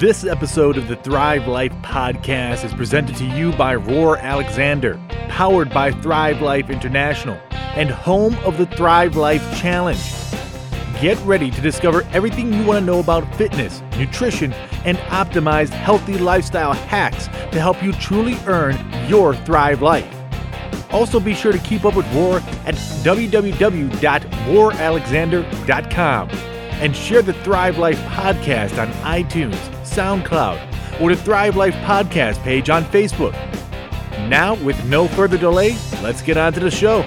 This episode of the Thrive Life podcast is presented to you by Roar Alexander, powered by Thrive Life International, and home of the Thrive Life Challenge. Get ready to discover everything you want to know about fitness, nutrition, and optimized healthy lifestyle hacks to help you truly earn your Thrive Life. Also, be sure to keep up with Roar at www.roaralexander.com and share the Thrive Life podcast on iTunes, SoundCloud, or the Thrive Life podcast page on Facebook. Now, with no further delay, let's get on to the show.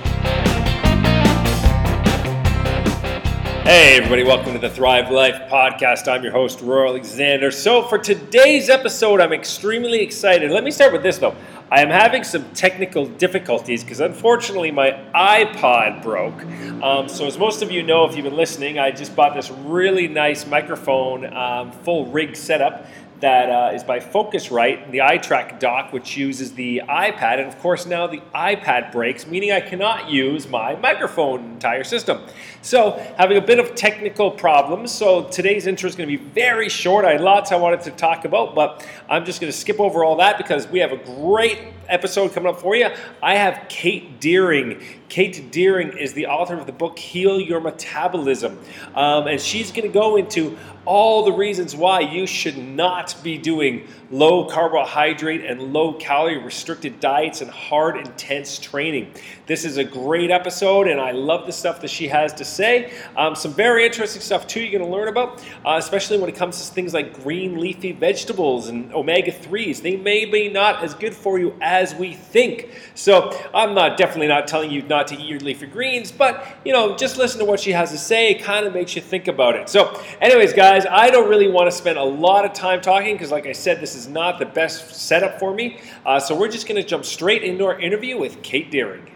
Hey, everybody, welcome to the Thrive Life podcast. I'm your host, Roar Alexander. So, for today's episode, I'm extremely excited. Let me start with this, though. I am having some technical difficulties because unfortunately my iPad broke. Um, so, as most of you know, if you've been listening, I just bought this really nice microphone, um, full rig setup that uh, is by Focusrite, the iTrack dock, which uses the iPad. And of course, now the iPad breaks, meaning I cannot use my microphone entire system. So, having a bit of technical problems. So, today's intro is going to be very short. I had lots I wanted to talk about, but I'm just going to skip over all that because we have a great episode coming up for you. I have Kate Deering. Kate Deering is the author of the book Heal Your Metabolism. Um, and she's going to go into all the reasons why you should not be doing low carbohydrate and low calorie restricted diets and hard, intense training. This is a great episode, and I love the stuff that she has to say. Um, some very interesting stuff, too, you're going to learn about, uh, especially when it comes to things like green leafy vegetables and omega 3s. They may be not as good for you as we think. So I'm not definitely not telling you not to eat your leafy greens, but you know, just listen to what she has to say. It kind of makes you think about it. So, anyways, guys, I don't really want to spend a lot of time talking because, like I said, this is not the best setup for me. Uh, so we're just going to jump straight into our interview with Kate Deering.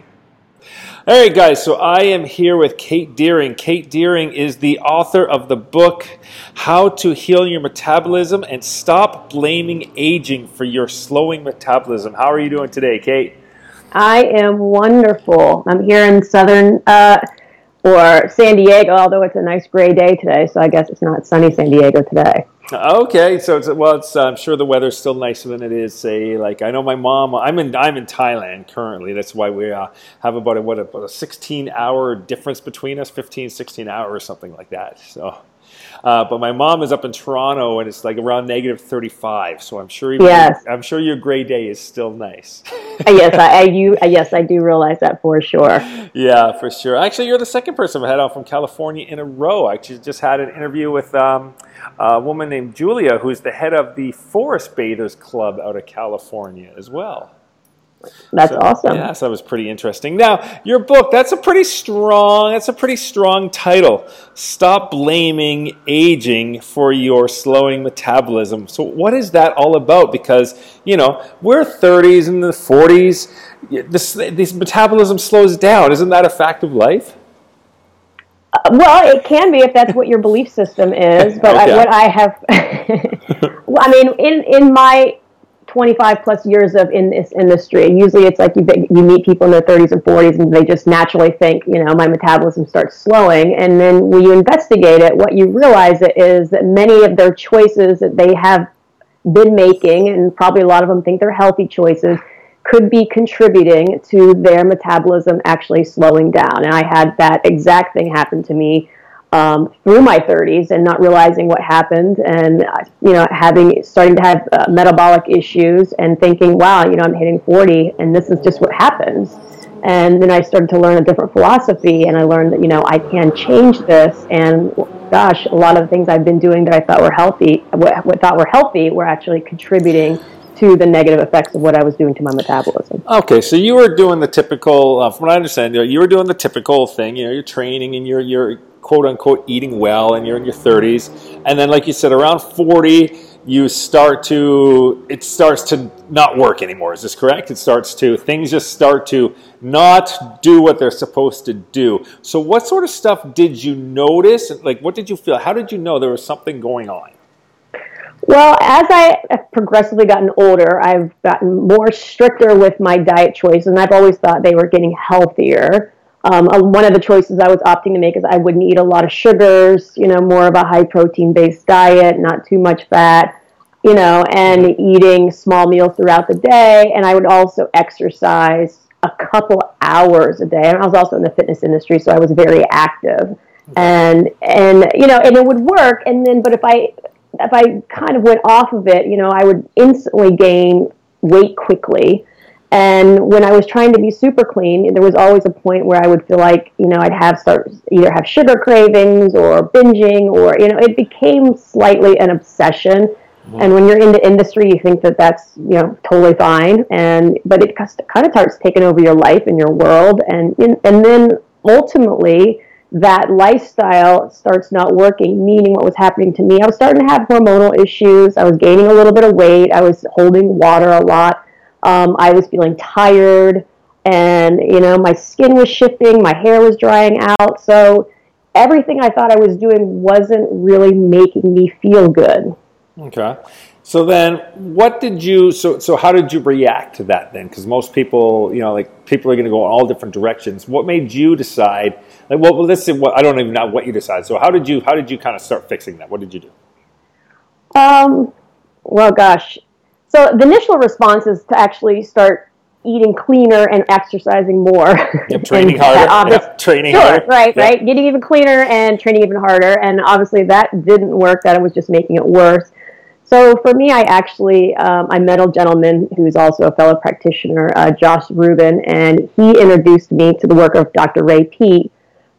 All right, guys, so I am here with Kate Deering. Kate Deering is the author of the book, How to Heal Your Metabolism and Stop Blaming Aging for Your Slowing Metabolism. How are you doing today, Kate? I am wonderful. I'm here in southern uh, or San Diego, although it's a nice gray day today, so I guess it's not sunny San Diego today. Okay, so it's well, it's I'm sure the weather's still nicer than it is. Say, like I know my mom. I'm in I'm in Thailand currently. That's why we uh, have about a what about a 16 hour difference between us, 15, 16 hours, something like that. So. Uh, but my mom is up in Toronto, and it's like around negative 35. So I'm sure, yes. I'm sure your gray day is still nice. yes, I, I you, yes, I do realize that for sure. Yeah, for sure. Actually, you're the second person I've had out from California in a row. I just had an interview with um, a woman named Julia, who's the head of the Forest Bathers Club out of California as well. That's so, awesome. Yeah, so that was pretty interesting. Now, your book, that's a pretty strong, that's a pretty strong title. Stop blaming aging for your slowing metabolism. So what is that all about? Because, you know, we're 30s and the 40s. This, this metabolism slows down. Isn't that a fact of life? Uh, well, it can be if that's what your belief system is. But okay. I, what I have, I mean, in in my 25 plus years of in this industry. Usually it's like you, you meet people in their 30s and 40s and they just naturally think, you know, my metabolism starts slowing. And then when you investigate it, what you realize is that many of their choices that they have been making, and probably a lot of them think they're healthy choices, could be contributing to their metabolism actually slowing down. And I had that exact thing happen to me um, through my 30s and not realizing what happened and uh, you know having starting to have uh, metabolic issues and thinking wow you know i'm hitting 40 and this is just what happens and then i started to learn a different philosophy and i learned that you know i can change this and gosh a lot of the things i've been doing that i thought were healthy what, what thought were healthy were actually contributing to the negative effects of what I was doing to my metabolism. Okay, so you were doing the typical, uh, from what I understand, you were doing the typical thing. You know, you're training and you're you're quote unquote eating well and you're in your 30s, and then like you said, around 40, you start to it starts to not work anymore. Is this correct? It starts to things just start to not do what they're supposed to do. So, what sort of stuff did you notice? Like, what did you feel? How did you know there was something going on? Well, as I have progressively gotten older, I've gotten more stricter with my diet choices, and I've always thought they were getting healthier. Um, one of the choices I was opting to make is I wouldn't eat a lot of sugars, you know, more of a high protein based diet, not too much fat. you know, and eating small meals throughout the day. And I would also exercise a couple hours a day. And I was also in the fitness industry, so I was very active. And and you know, and it would work. And then, but if I if I kind of went off of it, you know, I would instantly gain weight quickly. And when I was trying to be super clean, there was always a point where I would feel like, you know, I'd have start either have sugar cravings or binging, or you know, it became slightly an obsession. Mm-hmm. And when you're in the industry, you think that that's you know totally fine, and but it kind of starts taking over your life and your world, and and then ultimately that lifestyle starts not working, meaning what was happening to me. I was starting to have hormonal issues. I was gaining a little bit of weight. I was holding water a lot. Um, I was feeling tired, and you know my skin was shifting. My hair was drying out. So everything I thought I was doing wasn't really making me feel good. Okay. So then, what did you? So so how did you react to that then? Because most people, you know, like people are going to go in all different directions. What made you decide? Like, well, let's say what I don't even know what you decided. So how did you? How did you kind of start fixing that? What did you do? Um. Well, gosh. So the initial response is to actually start eating cleaner and exercising more. Yep, training harder. Yep, training sure, harder. Right, yep. right. Getting even cleaner and training even harder. And obviously that didn't work. That was just making it worse. So for me, I actually um, I met a gentleman who's also a fellow practitioner, uh, Josh Rubin, and he introduced me to the work of Dr. Ray Peat,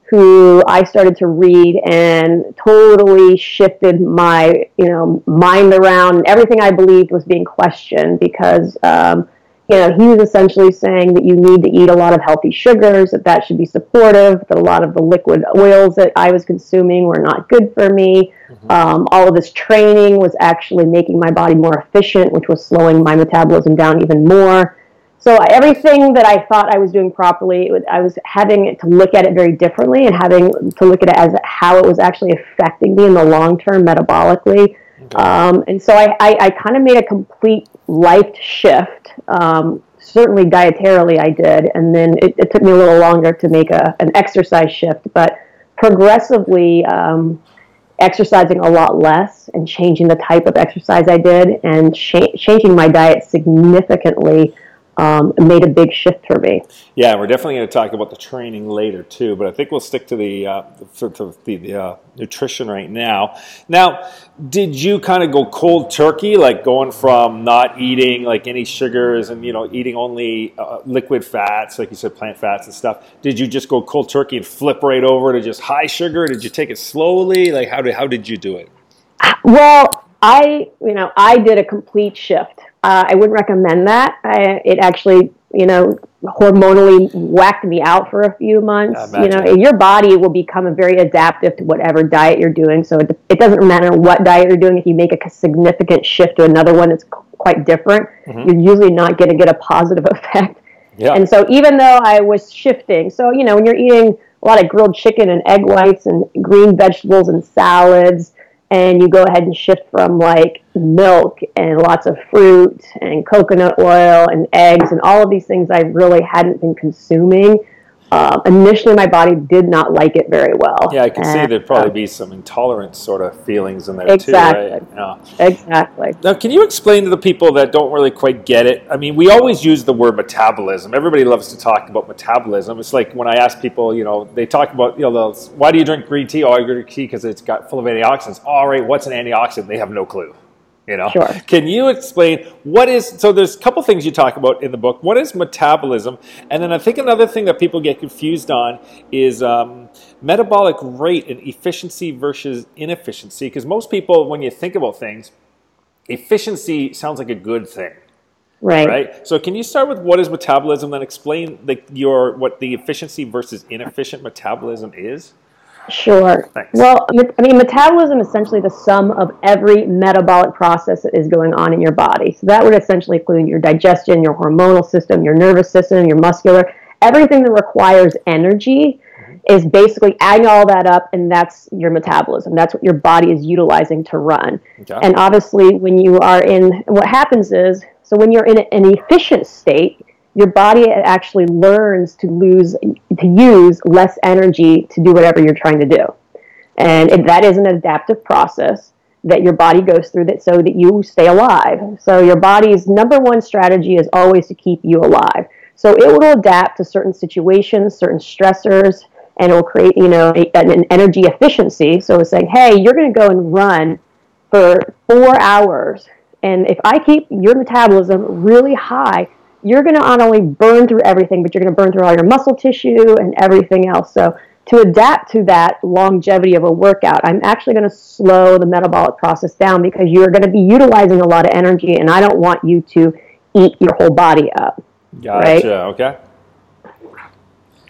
who I started to read and totally shifted my you know mind around. and Everything I believed was being questioned because. Um, you know, he was essentially saying that you need to eat a lot of healthy sugars, that that should be supportive, that a lot of the liquid oils that I was consuming were not good for me. Mm-hmm. Um, all of this training was actually making my body more efficient, which was slowing my metabolism down even more. So everything that I thought I was doing properly, I was having to look at it very differently and having to look at it as how it was actually affecting me in the long term metabolically. Okay. Um, and so I, I, I kind of made a complete life shift. Um, certainly dietarily I did, and then it, it, took me a little longer to make a, an exercise shift, but progressively um, exercising a lot less and changing the type of exercise I did and sh- changing my diet significantly um, made a big shift for me. Yeah, we're definitely going to talk about the training later too, but I think we'll stick to the uh, the, the, the uh, nutrition right now. Now, did you kind of go cold turkey, like going from not eating like any sugars and you know eating only uh, liquid fats, like you said, plant fats and stuff? Did you just go cold turkey and flip right over to just high sugar? Did you take it slowly? Like how did how did you do it? Well, I you know I did a complete shift. Uh, I wouldn't recommend that. I, it actually, you know, hormonally whacked me out for a few months. You know, your body will become very adaptive to whatever diet you're doing. So it, it doesn't matter what diet you're doing. If you make a significant shift to another one that's quite different, mm-hmm. you're usually not going to get a positive effect. Yeah. And so even though I was shifting, so you know, when you're eating a lot of grilled chicken and egg whites and green vegetables and salads and you go ahead and shift from like milk and lots of fruit and coconut oil and eggs and all of these things I really hadn't been consuming um, initially my body did not like it very well. Yeah, I can and, see there'd probably be some intolerance sort of feelings in there exactly, too, right? Yeah. Exactly. Now, can you explain to the people that don't really quite get it? I mean, we always use the word metabolism. Everybody loves to talk about metabolism. It's like when I ask people, you know, they talk about, you know, why do you drink green tea? Oh, I drink tea because it's got full of antioxidants. All right, what's an antioxidant? They have no clue. You know, sure. can you explain what is? So there's a couple things you talk about in the book. What is metabolism? And then I think another thing that people get confused on is um, metabolic rate and efficiency versus inefficiency. Because most people, when you think about things, efficiency sounds like a good thing. Right. Right. So can you start with what is metabolism, then explain the, your what the efficiency versus inefficient metabolism is? Sure. Thanks. Well, I mean, metabolism is essentially the sum of every metabolic process that is going on in your body. So that would essentially include your digestion, your hormonal system, your nervous system, your muscular, everything that requires energy mm-hmm. is basically adding all that up, and that's your metabolism. That's what your body is utilizing to run. Okay. And obviously, when you are in, what happens is, so when you're in an efficient state, your body actually learns to lose to use less energy to do whatever you're trying to do and that is an adaptive process that your body goes through that so that you stay alive. So your body's number one strategy is always to keep you alive. So it will adapt to certain situations, certain stressors, and it will create, you know, an energy efficiency. So it's saying, hey, you're going to go and run for four hours, and if I keep your metabolism really high, you're going to not only burn through everything, but you're going to burn through all your muscle tissue and everything else. So to adapt to that longevity of a workout, I'm actually going to slow the metabolic process down because you're going to be utilizing a lot of energy, and I don't want you to eat your whole body up. Gotcha. Right? Okay.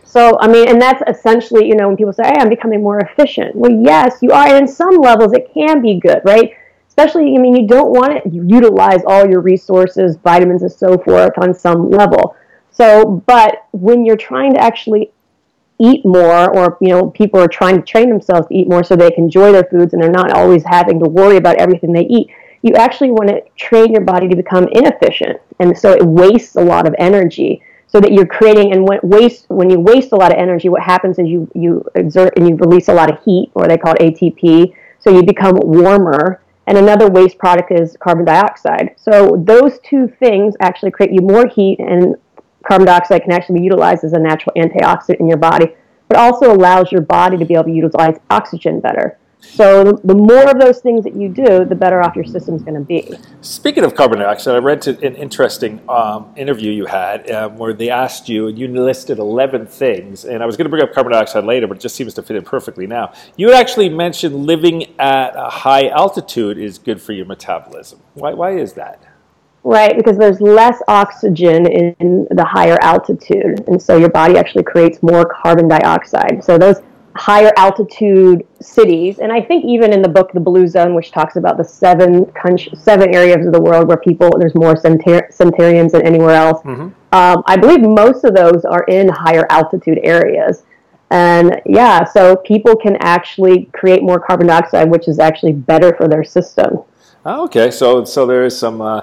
So, I mean, and that's essentially, you know, when people say, hey, I'm becoming more efficient. Well, yes, you are. And in some levels, it can be good, right? Especially, I mean, you don't want to utilize all your resources, vitamins, and so forth on some level. So, but when you're trying to actually eat more or you know people are trying to train themselves to eat more so they can enjoy their foods and they're not always having to worry about everything they eat you actually want to train your body to become inefficient. And so it wastes a lot of energy. So that you're creating and when waste when you waste a lot of energy what happens is you you exert and you release a lot of heat or they call it ATP so you become warmer and another waste product is carbon dioxide so those two things actually create you more heat and carbon dioxide can actually be utilized as a natural antioxidant in your body, but also allows your body to be able to utilize oxygen better. So the more of those things that you do, the better off your system's going to be. Speaking of carbon dioxide, I read an interesting um, interview you had um, where they asked you, and you listed 11 things, and I was going to bring up carbon dioxide later, but it just seems to fit in perfectly now. You actually mentioned living at a high altitude is good for your metabolism. Why, why is that? Right, because there's less oxygen in the higher altitude, and so your body actually creates more carbon dioxide. So those higher altitude cities, and I think even in the book The Blue Zone, which talks about the seven country, seven areas of the world where people there's more centurions than anywhere else. Mm-hmm. Um, I believe most of those are in higher altitude areas. And yeah, so people can actually create more carbon dioxide, which is actually better for their system. Oh, okay, so so there is some uh,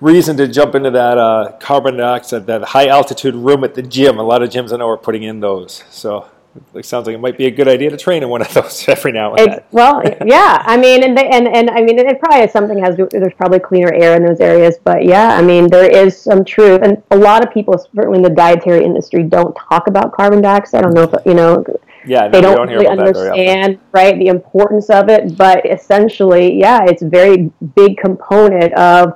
reason to jump into that uh, carbon dioxide, that high altitude room at the gym. A lot of gyms I know are putting in those. So it sounds like it might be a good idea to train in one of those every now and then. Well, yeah, I mean, and, they, and and I mean, it probably is something has there's probably cleaner air in those areas, but yeah, I mean, there is some truth, and a lot of people, certainly in the dietary industry, don't talk about carbon dioxide. I don't know if you know. Yeah, they don't, don't really understand right the importance of it, but essentially, yeah, it's a very big component of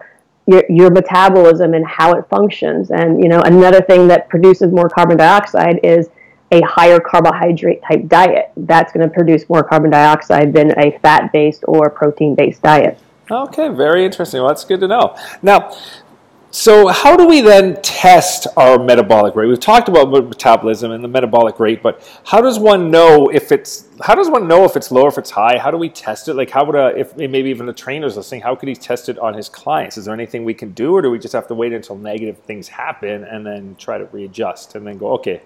your, your metabolism and how it functions. And you know, another thing that produces more carbon dioxide is a higher carbohydrate type diet. That's going to produce more carbon dioxide than a fat based or protein based diet. Okay, very interesting. Well, that's good to know. Now, so, how do we then test our metabolic rate? We've talked about metabolism and the metabolic rate, but how does one know if it's how does one know if it's low or if it's high? How do we test it? Like, how would a if maybe even a trainer's listening, how could he test it on his clients? Is there anything we can do, or do we just have to wait until negative things happen and then try to readjust and then go okay?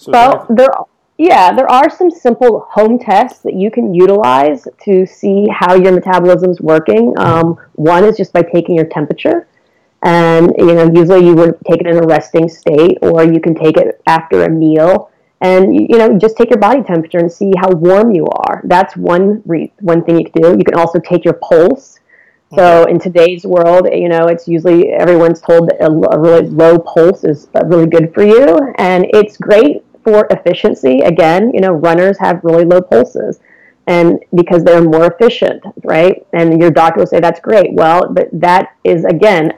So well, there yeah, there are some simple home tests that you can utilize to see how your metabolism's working. Um, one is just by taking your temperature. And you know, usually you would take it in a resting state, or you can take it after a meal, and you know, just take your body temperature and see how warm you are. That's one re- one thing you can do. You can also take your pulse. So in today's world, you know, it's usually everyone's told that a, a really low pulse is uh, really good for you, and it's great for efficiency. Again, you know, runners have really low pulses and because they're more efficient, right? And your doctor will say that's great. Well, but that is again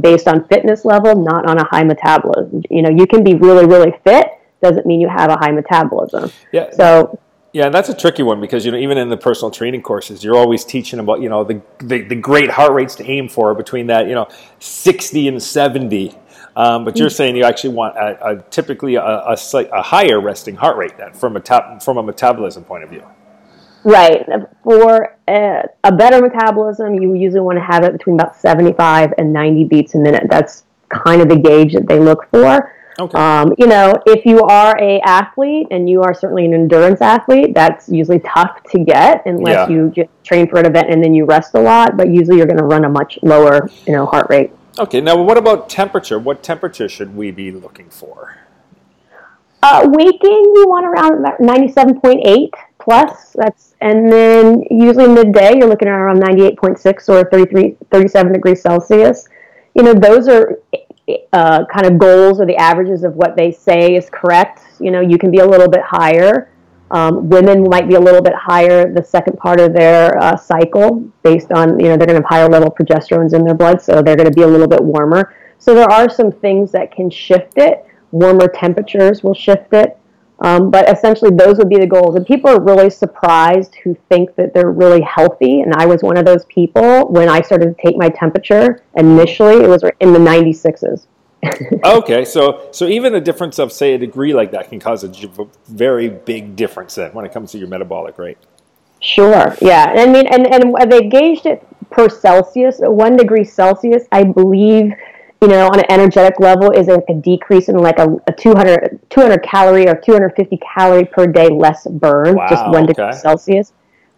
based on fitness level, not on a high metabolism. You know, you can be really, really fit, doesn't mean you have a high metabolism. Yeah. So yeah, and that's a tricky one because you know even in the personal training courses, you're always teaching about you know the the, the great heart rates to aim for between that you know 60 and 70. Um, but you're mm. saying you actually want a, a typically a, a, a, higher resting heart rate then from a from a metabolism point of view. Right. For a, a, better metabolism, you usually want to have it between about 75 and 90 beats a minute. That's kind of the gauge that they look for. Okay. Um, you know, if you are a athlete and you are certainly an endurance athlete, that's usually tough to get unless yeah. you just train for an event and then you rest a lot. But usually, you're going to run a much lower, you know, heart rate. Okay. Now, what about temperature? What temperature should we be looking for? Uh, waking, you want around 97.8 plus. That's and then usually midday you're looking at around 98.6 or 33, 37 degrees Celsius. You know, those are uh, kind of goals or the averages of what they say is correct. You know, you can be a little bit higher. Um, women might be a little bit higher the second part of their uh, cycle based on, you know, they're going to have higher level progesterones in their blood, so they're going to be a little bit warmer. So there are some things that can shift it. Warmer temperatures will shift it. Um, but essentially, those would be the goals. And people are really surprised who think that they're really healthy. And I was one of those people when I started to take my temperature initially, it was in the 96s. Okay, so so even a difference of say a degree like that can cause a very big difference then when it comes to your metabolic rate. Sure. Yeah. I mean, and and they gauged it per Celsius. One degree Celsius, I believe, you know, on an energetic level, is like a decrease in like a, a 200, 200 calorie or two hundred fifty calorie per day less burn, wow, just one okay. degree Celsius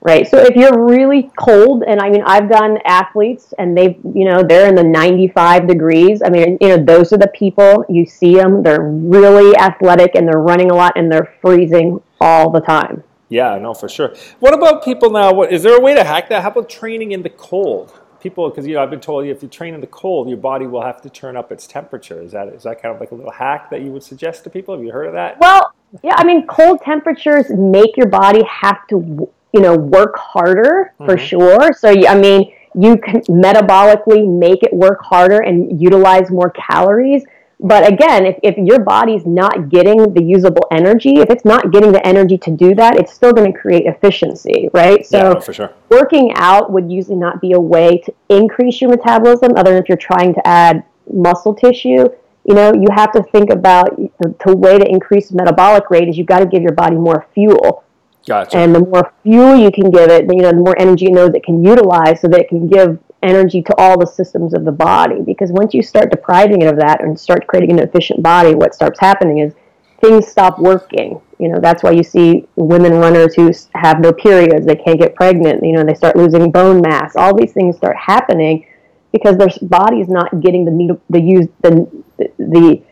right? So if you're really cold, and I mean, I've done athletes and they've, you know, they're in the 95 degrees. I mean, you know, those are the people you see them. They're really athletic and they're running a lot and they're freezing all the time. Yeah, no, for sure. What about people now? What, is there a way to hack that? How about training in the cold? People, because you know, I've been told if you train in the cold, your body will have to turn up its temperature. Is that is that kind of like a little hack that you would suggest to people? Have you heard of that? Well, yeah, I mean, cold temperatures make your body have to you know, work harder mm-hmm. for sure. So, I mean, you can metabolically make it work harder and utilize more calories. But again, if, if your body's not getting the usable energy, if it's not getting the energy to do that, it's still going to create efficiency, right? So, yeah, for sure. working out would usually not be a way to increase your metabolism, other than if you're trying to add muscle tissue. You know, you have to think about the, the way to increase metabolic rate is you've got to give your body more fuel. Gotcha. And the more fuel you can give it, you know, the more energy it knows it can utilize so that it can give energy to all the systems of the body. Because once you start depriving it of that and start creating an efficient body, what starts happening is things stop working. You know, that's why you see women runners who have no periods, they can't get pregnant, you know, they start losing bone mass. All these things start happening because their body is not getting the need, the use the the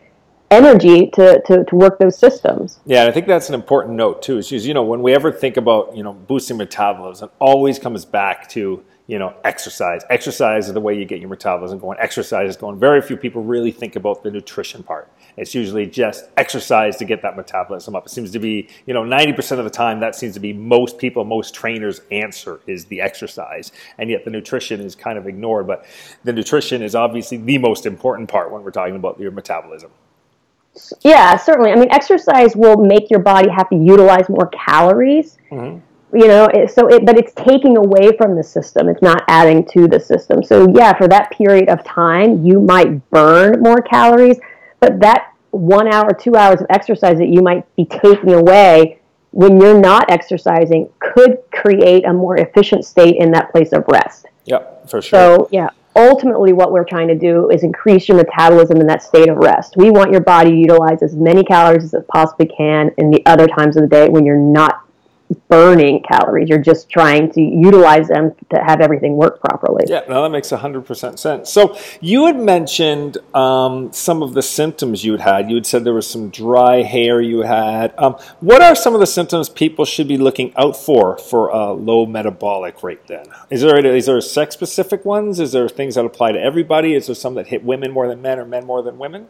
energy to, to, to work those systems. Yeah, and I think that's an important note too. Is you know when we ever think about you know boosting metabolism, it always comes back to you know exercise. Exercise is the way you get your metabolism going. Exercise is going. Very few people really think about the nutrition part. It's usually just exercise to get that metabolism up. It seems to be you know ninety percent of the time that seems to be most people, most trainers' answer is the exercise, and yet the nutrition is kind of ignored. But the nutrition is obviously the most important part when we're talking about your metabolism. Yeah, certainly. I mean, exercise will make your body have to utilize more calories. Mm-hmm. You know, so it, but it's taking away from the system. It's not adding to the system. So yeah, for that period of time, you might burn more calories, but that one hour, two hours of exercise that you might be taking away when you're not exercising could create a more efficient state in that place of rest. Yeah, for sure. So yeah, ultimately what we're trying to do is increase your metabolism in that state of rest. We want your body to utilize as many calories as it possibly can in the other times of the day when you're not burning calories. You're just trying to utilize them to have everything work properly. Yeah, no, that makes 100% sense. So you had mentioned um, some of the symptoms you had had. You had said there was some dry hair you had. Um, what are some of the symptoms people should be looking out for for a low metabolic rate then? Is there, is there sex-specific ones? Is there things that apply to everybody? Is there some that hit women more than men or men more than women?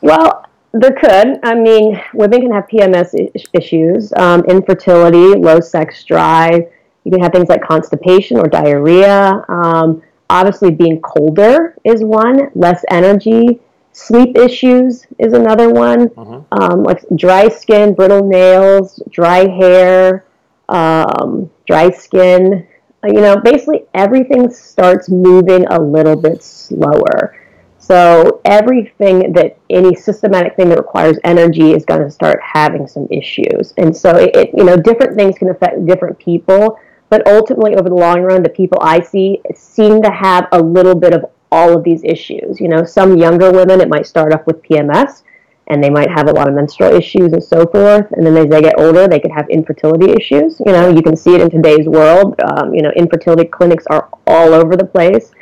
Well, there could. I mean, women can have PMS issues, um, infertility, low sex drive. You can have things like constipation or diarrhea. Um, obviously, being colder is one. Less energy. Sleep issues is another one. Mm-hmm. Um, like dry skin, brittle nails, dry hair, um, dry skin. You know, basically everything starts moving a little bit slower. So everything that any systematic thing that requires energy is going to start having some issues. And so it, it, you know different things can affect different people, but ultimately over the long run, the people I see seem to have a little bit of all of these issues. You know, some younger women it might start off with PMS and they might have a lot of menstrual issues and so forth. And then as they get older, they could have infertility issues. You know, you can see it in today's world. Um, you know, infertility clinics are all over the place.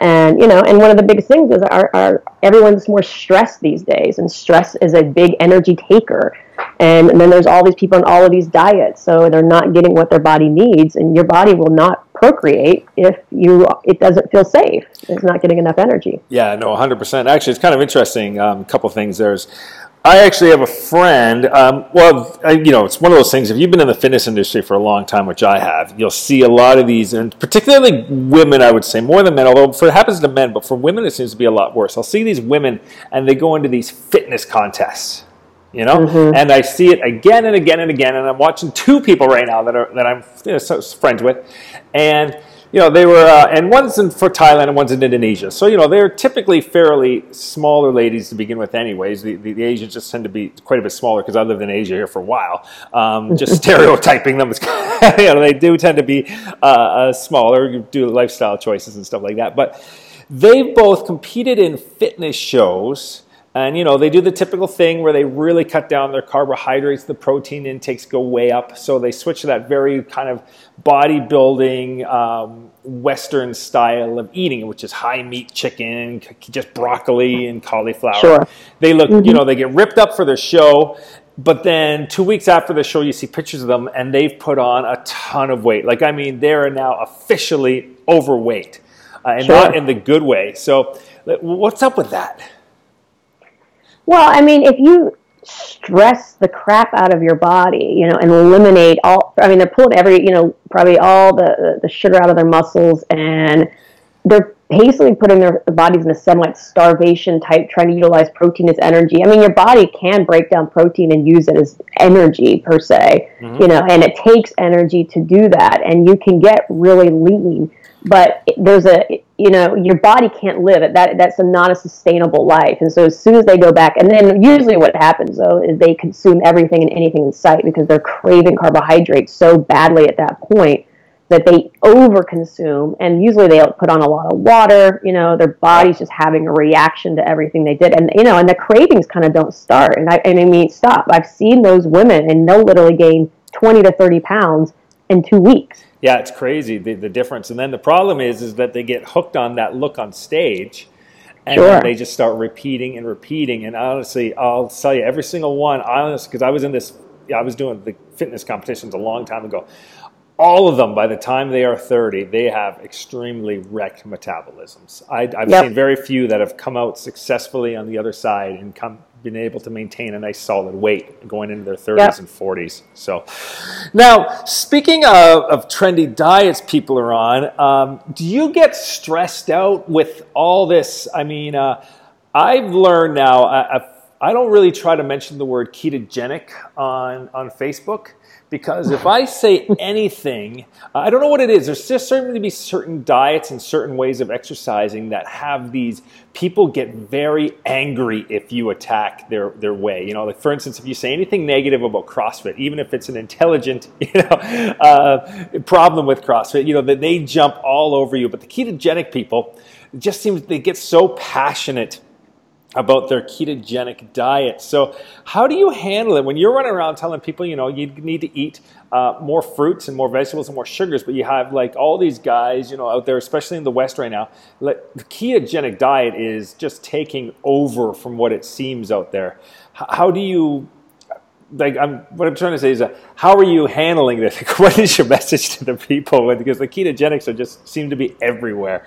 And you know, and one of the biggest things is our, our everyone's more stressed these days, and stress is a big energy taker. And, and then there's all these people on all of these diets, so they're not getting what their body needs, and your body will not procreate if you it doesn't feel safe. It's not getting enough energy. Yeah, no, 100%. Actually, it's kind of interesting. A um, couple things. There's I actually have a friend. Um, well, I, you know, it's one of those things. If you've been in the fitness industry for a long time, which I have, you'll see a lot of these, and particularly women, I would say more than men. Although for, it happens to men, but for women, it seems to be a lot worse. I'll see these women, and they go into these fitness contests. You know, mm-hmm. and I see it again and again and again. And I'm watching two people right now that are that I'm you know, so, friends with, and you know, they were, uh, and one's in, for Thailand and one's in Indonesia. So, you know, they're typically fairly smaller ladies to begin with, anyways. The, the, the Asians just tend to be quite a bit smaller because I lived in Asia here for a while. Um, just stereotyping them, is, you know, they do tend to be uh, uh, smaller, do lifestyle choices and stuff like that. But they've both competed in fitness shows and you know they do the typical thing where they really cut down their carbohydrates, the protein intakes go way up. So they switch to that very kind of bodybuilding um, Western style of eating, which is high meat chicken, just broccoli and cauliflower. Sure. They look, mm-hmm. you know, they get ripped up for their show. But then two weeks after the show, you see pictures of them, and they've put on a ton of weight. Like, I mean, they are now officially overweight, uh, and sure. not in the good way. So, what's up with that? Well, I mean, if you stress the crap out of your body, you know, and eliminate all, I mean, they're pulling every, you know, probably all the, the sugar out of their muscles and they're basically putting their bodies in a semi starvation type, trying to utilize protein as energy. I mean, your body can break down protein and use it as energy per se, mm-hmm. you know, and it takes energy to do that. And you can get really lean but there's a you know your body can't live it that that's a not a sustainable life and so as soon as they go back and then usually what happens though is they consume everything and anything in sight because they're craving carbohydrates so badly at that point that they overconsume and usually they'll put on a lot of water you know their body's just having a reaction to everything they did and you know and the cravings kind of don't start and i and i mean stop i've seen those women and they'll literally gain 20 to 30 pounds in two weeks yeah, it's crazy the, the difference. And then the problem is is that they get hooked on that look on stage, and sure. they just start repeating and repeating. And honestly, I'll tell you, every single one, honest, because I was in this, I was doing the fitness competitions a long time ago. All of them, by the time they are 30, they have extremely wrecked metabolisms. I, have yep. seen very few that have come out successfully on the other side and come been able to maintain a nice solid weight going into their 30s yep. and 40s. So, now speaking of, of trendy diets people are on, um, do you get stressed out with all this? I mean, uh, I've learned now. I, I don't really try to mention the word ketogenic on on Facebook because if I say anything, I don't know what it is. There's just certainly to be certain diets and certain ways of exercising that have these people get very angry if you attack their, their way. You know, like for instance, if you say anything negative about CrossFit, even if it's an intelligent, you know, uh, problem with CrossFit, you know, that they jump all over you. But the ketogenic people, just seems they get so passionate about their ketogenic diet. So, how do you handle it when you're running around telling people, you know, you need to eat uh, more fruits and more vegetables and more sugars, but you have like all these guys, you know, out there, especially in the West right now, like, the ketogenic diet is just taking over from what it seems out there. How do you like I'm what I'm trying to say is uh, how are you handling this? what is your message to the people? Because the ketogenics are just seem to be everywhere.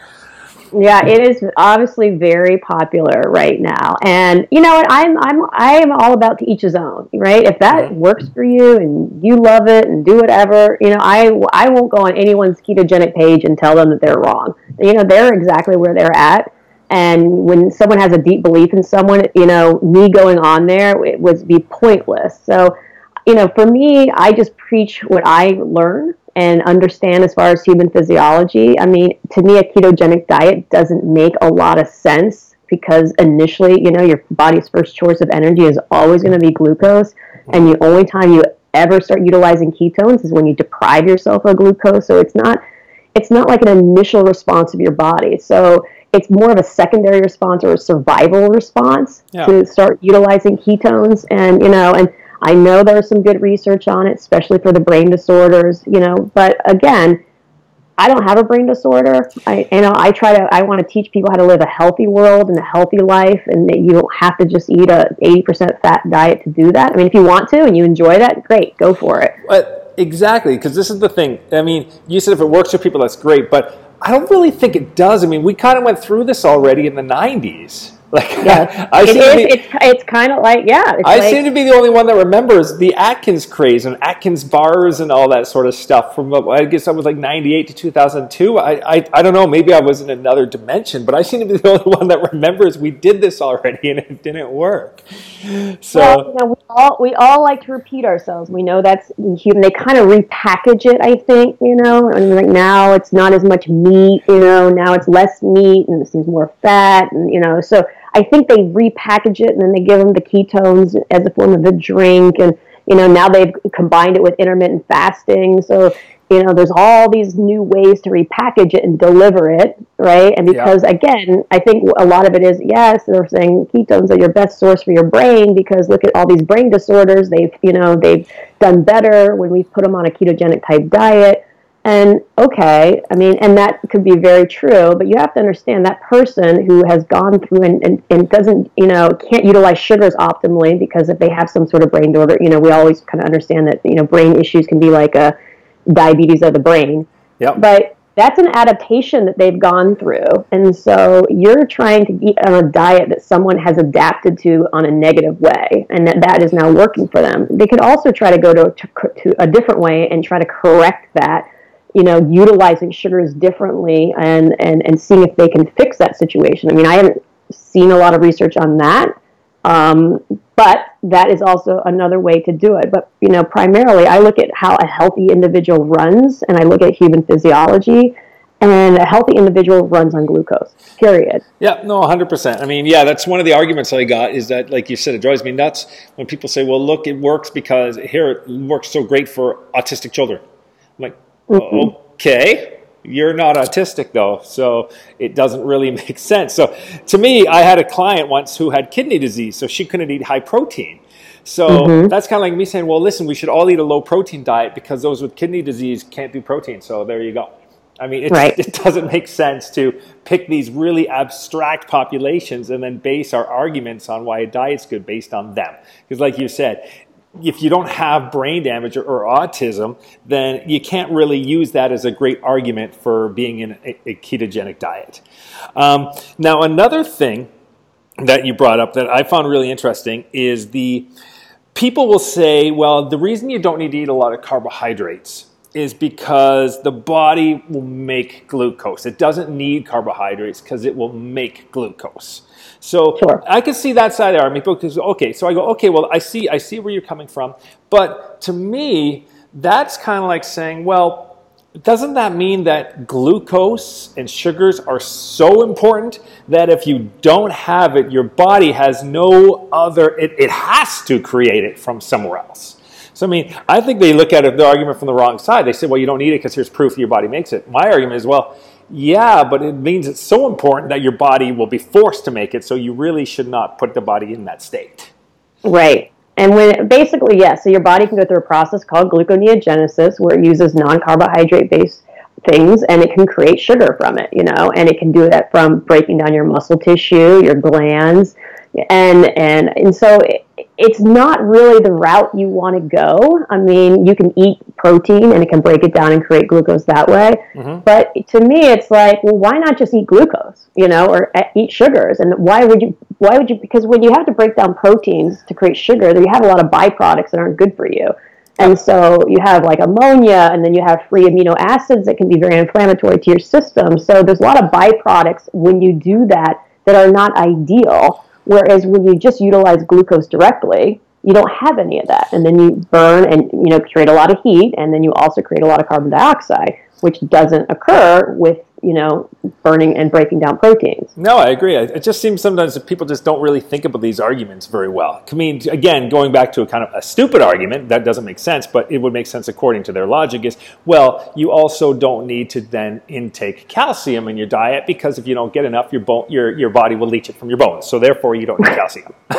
Yeah, it is obviously very popular right now, and you know, I'm I'm I'm all about to each his own, right? If that mm-hmm. works for you and you love it and do whatever, you know, I I won't go on anyone's ketogenic page and tell them that they're wrong. You know, they're exactly where they're at. And when someone has a deep belief in someone, you know, me going on there it would be pointless. So, you know, for me, I just preach what I learn and understand as far as human physiology. I mean, to me, a ketogenic diet doesn't make a lot of sense because initially, you know, your body's first choice of energy is always going to be glucose, and the only time you ever start utilizing ketones is when you deprive yourself of glucose. So it's not it's not like an initial response of your body. So it's more of a secondary response or a survival response yeah. to start utilizing ketones and you know and I know there's some good research on it, especially for the brain disorders, you know, but again, I don't have a brain disorder. I, you know, I try to, I want to teach people how to live a healthy world and a healthy life, and that you don't have to just eat a 80% fat diet to do that. I mean, if you want to and you enjoy that, great, go for it. But exactly, because this is the thing. I mean, you said if it works for people, that's great, but I don't really think it does. I mean, we kind of went through this already in the 90s. Like, yeah, I it is, be, it's, it's kind of like, yeah. I like, seem to be the only one that remembers the Atkins craze and Atkins bars and all that sort of stuff from, uh, I guess I was like 98 to 2002. I, I, I don't know, maybe I was in another dimension, but I seem to be the only one that remembers we did this already and it didn't work. So, well, you know, we all, we all like to repeat ourselves. We know that's human. They kind of repackage it, I think, you know, and like now it's not as much meat, you know, now it's less meat and it seems more fat and, you know, so I think they repackage it and then they give them the ketones as a form of a drink. And, you know, now they've combined it with intermittent fasting. So, you know, there's all these new ways to repackage it and deliver it, right? And because, yeah. again, I think a lot of it is, yes, they're saying ketones are your best source for your brain because look at all these brain disorders. They've, you know, they've done better when we put them on a ketogenic type diet and okay, I mean, and that could be very true, but you have to understand that person who has gone through and, and, and doesn't, you know, can't utilize sugars optimally because if they have some sort of brain disorder, you know, we always kind of understand that, you know, brain issues can be like a diabetes of the brain. Yep. But that's an adaptation that they've gone through. And so you're trying to eat on a diet that someone has adapted to on a negative way, and that, that is now working for them. They could also try to go to, to, to a different way and try to correct that you know, utilizing sugars differently and, and, and seeing if they can fix that situation. I mean, I haven't seen a lot of research on that, um, but that is also another way to do it. But, you know, primarily I look at how a healthy individual runs and I look at human physiology. And a healthy individual runs on glucose, period. Yeah, no, 100%. I mean, yeah, that's one of the arguments I got is that, like you said, it drives me nuts when people say, well, look, it works because here it works so great for autistic children. I'm like, Mm-hmm. Okay. You're not autistic though, so it doesn't really make sense. So to me, I had a client once who had kidney disease, so she couldn't eat high protein. So mm-hmm. that's kind of like me saying, well, listen, we should all eat a low protein diet because those with kidney disease can't do protein. So there you go. I mean, right. it doesn't make sense to pick these really abstract populations and then base our arguments on why a diet's good based on them. Because, like you said, if you don't have brain damage or, or, autism, then you can't really use that as a great argument for being in a, a ketogenic diet. Um, now, another thing that you brought up that I found really interesting is the people will say, well, the reason you don't need to eat a lot of carbohydrates is because the body will make glucose. It doesn't need carbohydrates because it will make glucose. So sure. I can see that side of the argument because okay, so I go, okay, well, I see, I see where you're coming from, but to me, that's kind of like saying, well, doesn't that mean that glucose and sugars are so important that if you don't have it, your body has no other, it, it has to create it from somewhere else? So, I mean, I think they look at it, the argument from the wrong side. They say, well, you don't need it because here's proof your body makes it. My argument is, well, yeah, but it means it's so important that your body will be forced to make it, so you really should not put the body in that state. Right. And when basically, yes, yeah, so your body can go through a process called gluconeogenesis where it uses non carbohydrate based things and it can create sugar from it, you know, and it can do that from breaking down your muscle tissue, your glands, and and and so it, it's not really the route you want to go. I mean, you can eat protein and it can break it down and create glucose that way. Mm-hmm. But to me, it's like, well, why not just eat glucose, you know, or eat sugars? And why would you? Why would you? Because when you have to break down proteins to create sugar, you have a lot of byproducts that aren't good for you. And so you have like ammonia, and then you have free amino acids that can be very inflammatory to your system. So there's a lot of byproducts when you do that that are not ideal. Whereas when you just utilize glucose directly, you don't have any of that. And then you burn and you know create a lot of heat and then you also create a lot of carbon dioxide, which doesn't occur with you know, burning and breaking down proteins. No, I agree. It just seems sometimes that people just don't really think about these arguments very well. I mean, again, going back to a kind of a stupid argument that doesn't make sense, but it would make sense according to their logic is, well, you also don't need to then intake calcium in your diet because if you don't get enough, your bone, your your body will leach it from your bones. So therefore, you don't need calcium.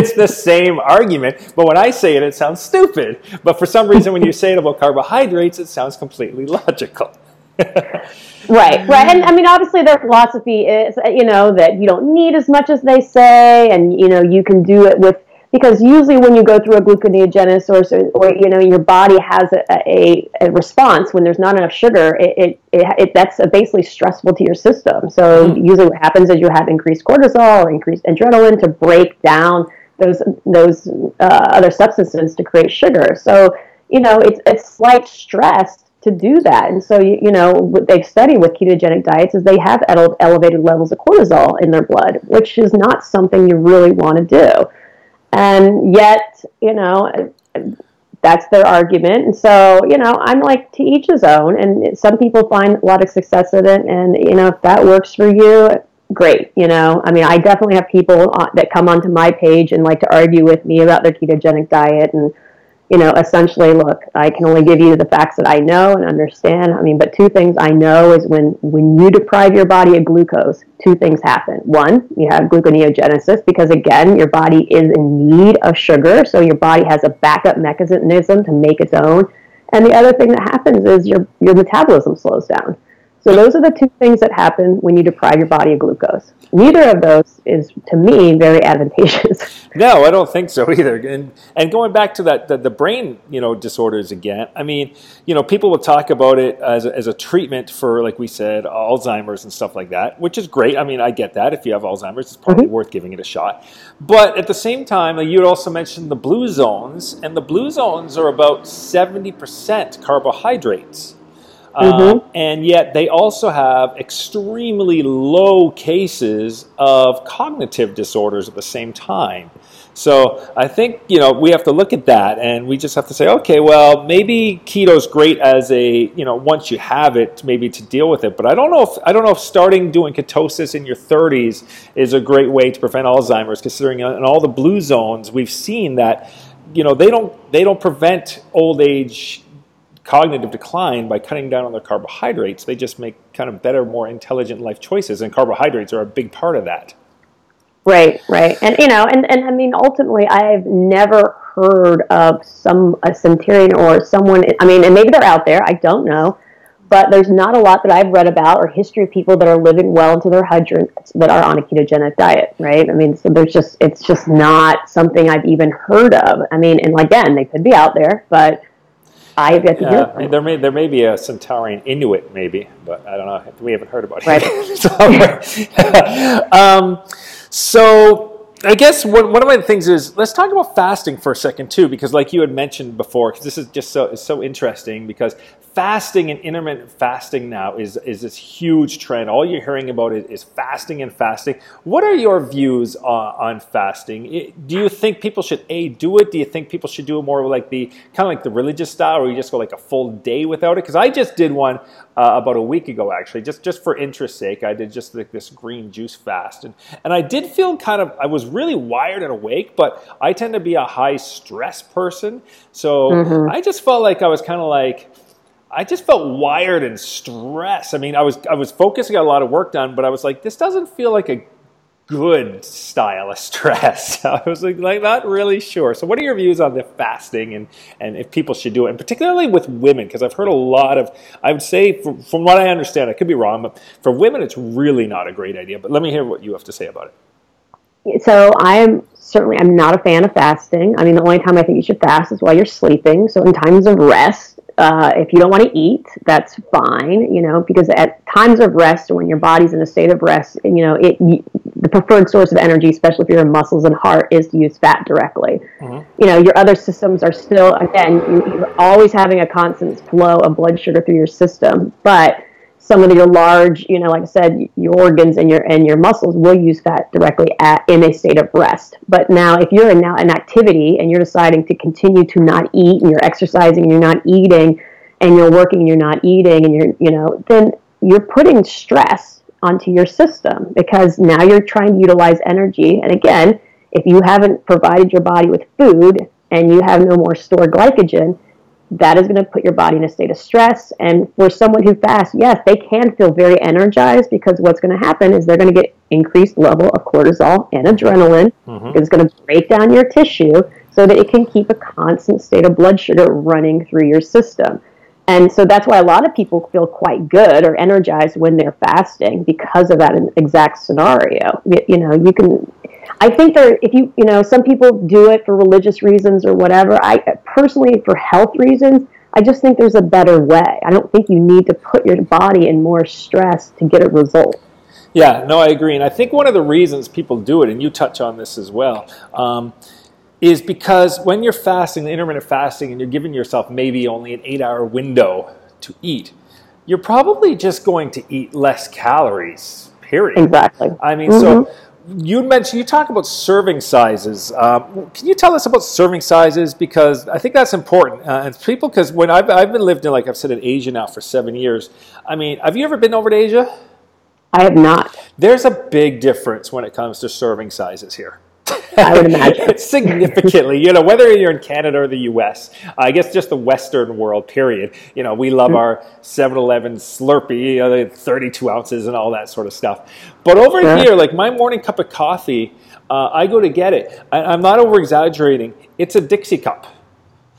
It's the same argument, but when I say it, it sounds stupid. But for some reason, when you say it about carbohydrates, it sounds completely logical. Right, right. And I mean, obviously, their philosophy is, you know, that you don't need as much as they say, and you know, you can do it with because usually when you go through a gluconeogenesis or, or you know your body has a, a, a response when there's not enough sugar it, it, it, it that's basically stressful to your system so mm-hmm. usually what happens is you have increased cortisol or increased adrenaline to break down those those uh, other substances to create sugar so you know it's it's slight stress to do that and so you, you know what they've studied with ketogenic diets is they have ele- elevated levels of cortisol in their blood which is not something you really want to do and yet, you know, that's their argument. And so, you know, I'm like to each his own. And some people find a lot of success in it. And, you know, if that works for you, great. You know, I mean, I definitely have people that come onto my page and like to argue with me about their ketogenic diet and, you know, essentially, look, I can only give you the facts that I know and understand. I mean, but two things I know is when when you deprive your body of glucose, two things happen. One, you have gluconeogenesis because again, your body is in need of sugar, so your body has a backup mechanism to make its own. And the other thing that happens is your your metabolism slows down. So those are the two things that happen when you deprive your body of glucose. Neither of those is, to me, very advantageous. No, I don't think so either. And and going back to that, the, the brain, you know, disorders again. I mean, you know, people will talk about it as a, as a treatment for, like we said, Alzheimer's and stuff like that, which is great. I mean, I get that. If you have Alzheimer's, it's probably mm-hmm. worth giving it a shot. But at the same time, like you also mentioned the blue zones, and the blue zones are about seventy percent carbohydrates. Mm-hmm. Uh, and yet they also have extremely low cases of cognitive disorders at the same time. So I think you know we have to look at that, and we just have to say, okay, well, maybe keto's great as a you know once you have it, maybe to deal with it. But I don't know if I don't know if starting doing ketosis in your 30s is a great way to prevent Alzheimer's, considering in all the blue zones we've seen that you know they don't they don't prevent old age cognitive decline by cutting down on their carbohydrates. They just make kind of better, more intelligent life choices, and carbohydrates are a big part of that. Right, right, and you know, and, and I mean, ultimately, I've never heard of some a centurion or someone. I mean, and maybe they're out there. I don't know, but there's not a lot that I've read about or history of people that are living well into their hundreds that are on a ketogenic diet. Right? I mean, so there's just it's just not something I've even heard of. I mean, and again, they could be out there, but I have yet to hear. There may there may be a Centaurian Inuit, maybe, but I don't know. We haven't heard about it. Right. um, so I guess one, one of my things is let's talk about fasting for a second too, because like you had mentioned before, because this is just so so interesting because fasting and intermittent fasting now is, is this huge trend. All you're hearing about is, is fasting and fasting. What are your views on, on fasting? do you think people should a do it? Do you think people should do it more like the kind of like the religious style, where you just go like a full day without it? Because I just did one uh, about a week ago, actually, just just for interest sake. I did just like this green juice fast, and and I did feel kind of I was really wired and awake, but I tend to be a high stress person, so mm-hmm. I just felt like I was kind of like I just felt wired and stressed. I mean, I was I was focusing on a lot of work done, but I was like, this doesn't feel like a good style of stress. I was like, like not really sure. So, what are your views on the fasting and and if people should do it, and particularly with women? Because I've heard a lot of. I would say, from, from what I understand, I could be wrong, but for women, it's really not a great idea. But let me hear what you have to say about it. So, I am certainly I'm not a fan of fasting. I mean, the only time I think you should fast is while you're sleeping. So, in times of rest uh, if you don't want to eat, that's fine, you know, because at times of rest or when your body's in a state of rest, you know, it the preferred source of energy, especially if you're muscles and heart, is to use fat directly. Mm-hmm. You know, your other systems are still, again, you're always having a constant flow of blood sugar through your system, but some of your large, you know, like I said, your organs and your and your muscles will use fat directly at in a state of rest. But now, if you're in now an activity and you're deciding to continue to not eat, and you're exercising and you're not eating, and you're working and you're not eating, and you're, you know, then you're putting stress onto your system because now you're trying to utilize energy. And again, if you haven't provided your body with food and you have no more stored glycogen, that is going to put your body in a state of stress. And for someone who fasts, yes, they can feel very energized because what's going to happen is they're going to get increased level of cortisol and adrenaline. Mm-hmm. It's going to break down your tissue so that it can keep a constant state of blood sugar running through your system. And so that's why a lot of people feel quite good or energized when they're fasting because of that exact scenario. You know, you can. I think there, if you, you know, some people do it for religious reasons or whatever. I personally, for health reasons, I just think there's a better way. I don't think you need to put your body in more stress to get a result. Yeah, no, I agree. And I think one of the reasons people do it, and you touch on this as well, um, is because when you're fasting, intermittent fasting, and you're giving yourself maybe only an eight hour window to eat, you're probably just going to eat less calories, period. Exactly. I mean, mm-hmm. so you mentioned you talk about serving sizes. Um, can you tell us about serving sizes because I think that's important. Uh, and people, because when I've, I've been lived in, like I've said, in Asia now for seven years. I mean, have you ever been over to Asia? I have not. There's a big difference when it comes to serving sizes here. I would imagine. Significantly, you know, whether you're in Canada or the US, I guess just the Western world, period. You know, we love mm-hmm. our 7 Eleven Slurpee, you know, 32 ounces and all that sort of stuff. But over yeah. here, like my morning cup of coffee, uh, I go to get it. I, I'm not over exaggerating, it's a Dixie cup.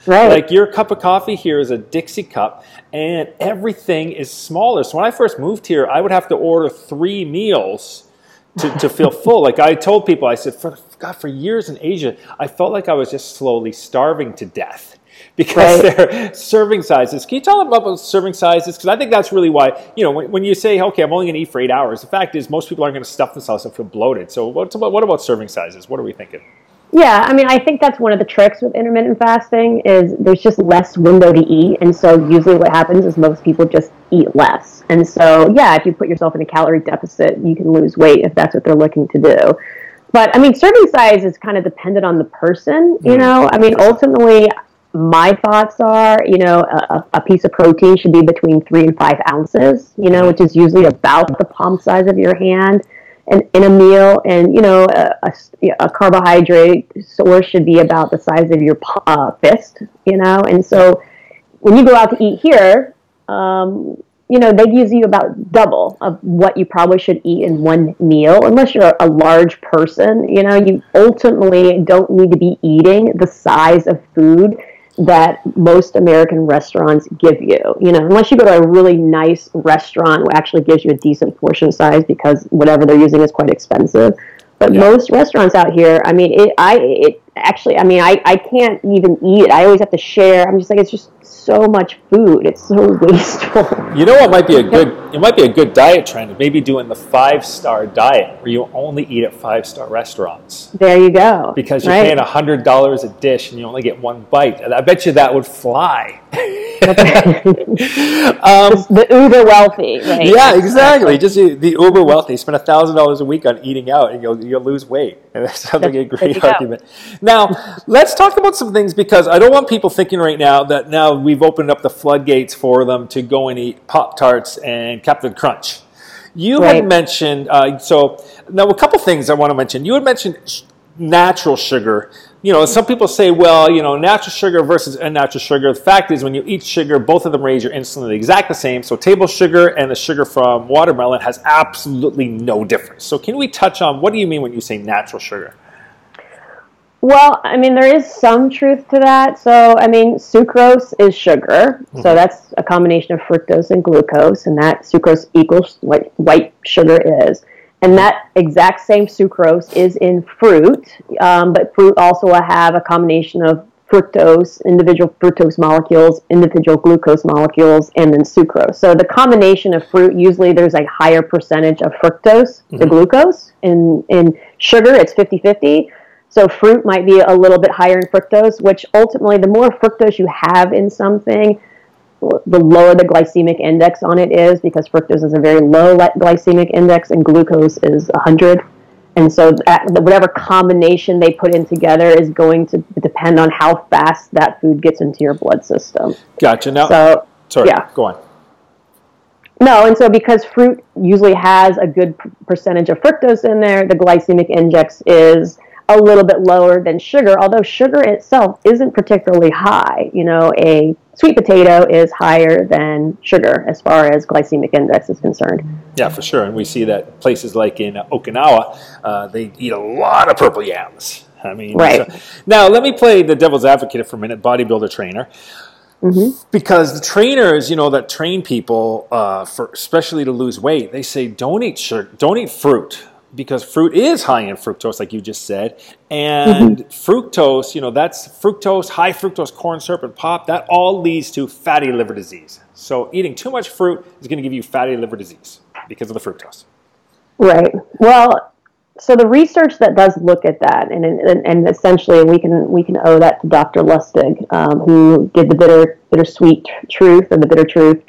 Right. Like your cup of coffee here is a Dixie cup, and everything is smaller. So when I first moved here, I would have to order three meals to, to feel full. Like I told people, I said, for God, for years in Asia, I felt like I was just slowly starving to death because right. their serving sizes. Can you tell them about serving sizes? Because I think that's really why, you know, when, when you say, okay, I'm only going to eat for eight hours, the fact is most people aren't going to stuff themselves and feel bloated. So what's about, what about serving sizes? What are we thinking? Yeah, I mean, I think that's one of the tricks with intermittent fasting is there's just less window to eat, and so usually what happens is most people just eat less. And so, yeah, if you put yourself in a calorie deficit, you can lose weight if that's what they're looking to do. But I mean, serving size is kind of dependent on the person. You mm. know, I mean, ultimately, my thoughts are, you know, a, a, piece of protein should be between three and five ounces. You know, which is usually about the palm size of your hand and in a meal, and you know, a, a, a, carbohydrate source should be about the size of your uh, fist. You know, and so when you go out to eat here, um, you know, they give you about double of what you probably should eat in one meal, unless you're a large person. You know, you ultimately don't need to be eating the size of food that most American restaurants give you. You know, unless you go to a really nice restaurant who actually gives you a decent portion size because whatever they're using is quite expensive. But yeah. most restaurants out here, I mean, it, I, it actually, I mean, I, I can't even eat. I always have to share. I'm just like, it's just so much food. It's so wasteful. You know what might be a good it might be a good diet trend? Maybe doing the five star diet where you only eat at five star restaurants. There you go. Because you're right? paying hundred dollars a dish and you only get one bite. I bet you that would fly. um, the uber wealthy, right? Yeah, exactly. Just the uber wealthy spend a thousand dollars a week on eating out, and you'll you'll lose weight. And that sounds like a great argument. Now, let's talk about some things because I don't want people thinking right now that now we've opened up the floodgates for them to go and eat Pop Tarts and Captain Crunch. You right. had mentioned, uh, so now a couple things I want to mention. You had mentioned sh- natural sugar. You know, some people say, well, you know, natural sugar versus unnatural sugar. The fact is, when you eat sugar, both of them raise your insulin the exact the same. So, table sugar and the sugar from watermelon has absolutely no difference. So, can we touch on what do you mean when you say natural sugar? Well, I mean, there is some truth to that. So, I mean, sucrose is sugar. Mm-hmm. So that's a combination of fructose and glucose, and that sucrose equals what white sugar is. And that exact same sucrose is in fruit, um, but fruit also will have a combination of fructose, individual fructose molecules, individual glucose molecules, and then sucrose. So the combination of fruit, usually there's a higher percentage of fructose mm-hmm. to glucose. In, in sugar, it's 50 50 so fruit might be a little bit higher in fructose, which ultimately, the more fructose you have in something, the lower the glycemic index on it is, because fructose is a very low glycemic index and glucose is 100. And so, whatever combination they put in together is going to depend on how fast that food gets into your blood system. Gotcha. Now, so, sorry, yeah. go on. No, and so because fruit usually has a good percentage of fructose in there, the glycemic index is a little bit lower than sugar, although sugar itself isn't particularly high. You know, a sweet potato is higher than sugar as far as glycemic index is concerned. Yeah, for sure. And we see that places like in Okinawa, uh, they eat a lot of purple yams. I mean, right. So, now let me play the devil's advocate for a minute, bodybuilder trainer. Mm-hmm. Because the trainers, you know, that train people, uh, for especially to lose weight, they say don't eat sugar, don't eat fruit because fruit is high in fructose, like you just said, and mm-hmm. fructose, you know, that's fructose, high fructose corn syrup and pop. That all leads to fatty liver disease. So eating too much fruit is going to give you fatty liver disease because of the fructose. Right. Well, so the research that does look at that, and, and, and essentially we can we can owe that to Dr. Lustig, um, who did the bitter bittersweet truth and the bitter truth.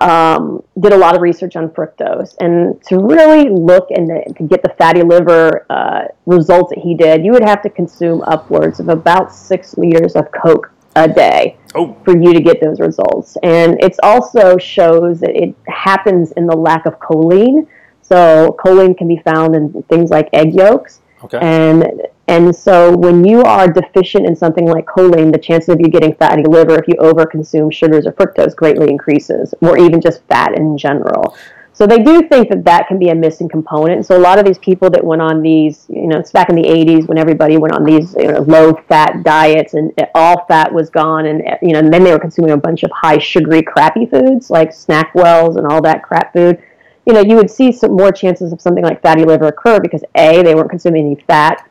Um, did a lot of research on fructose, and to really look and to get the fatty liver uh, results that he did, you would have to consume upwards of about six liters of Coke a day oh. for you to get those results. And it also shows that it happens in the lack of choline so choline can be found in things like egg yolks. Okay. And and so when you are deficient in something like choline, the chances of you getting fatty liver if you overconsume sugars or fructose greatly increases, or even just fat in general. So they do think that that can be a missing component. So a lot of these people that went on these, you know, it's back in the 80s when everybody went on these you know, low fat diets and all fat was gone, and you know, and then they were consuming a bunch of high sugary, crappy foods like SnackWell's and all that crap food you know, you would see some more chances of something like fatty liver occur because A, they weren't consuming any fat,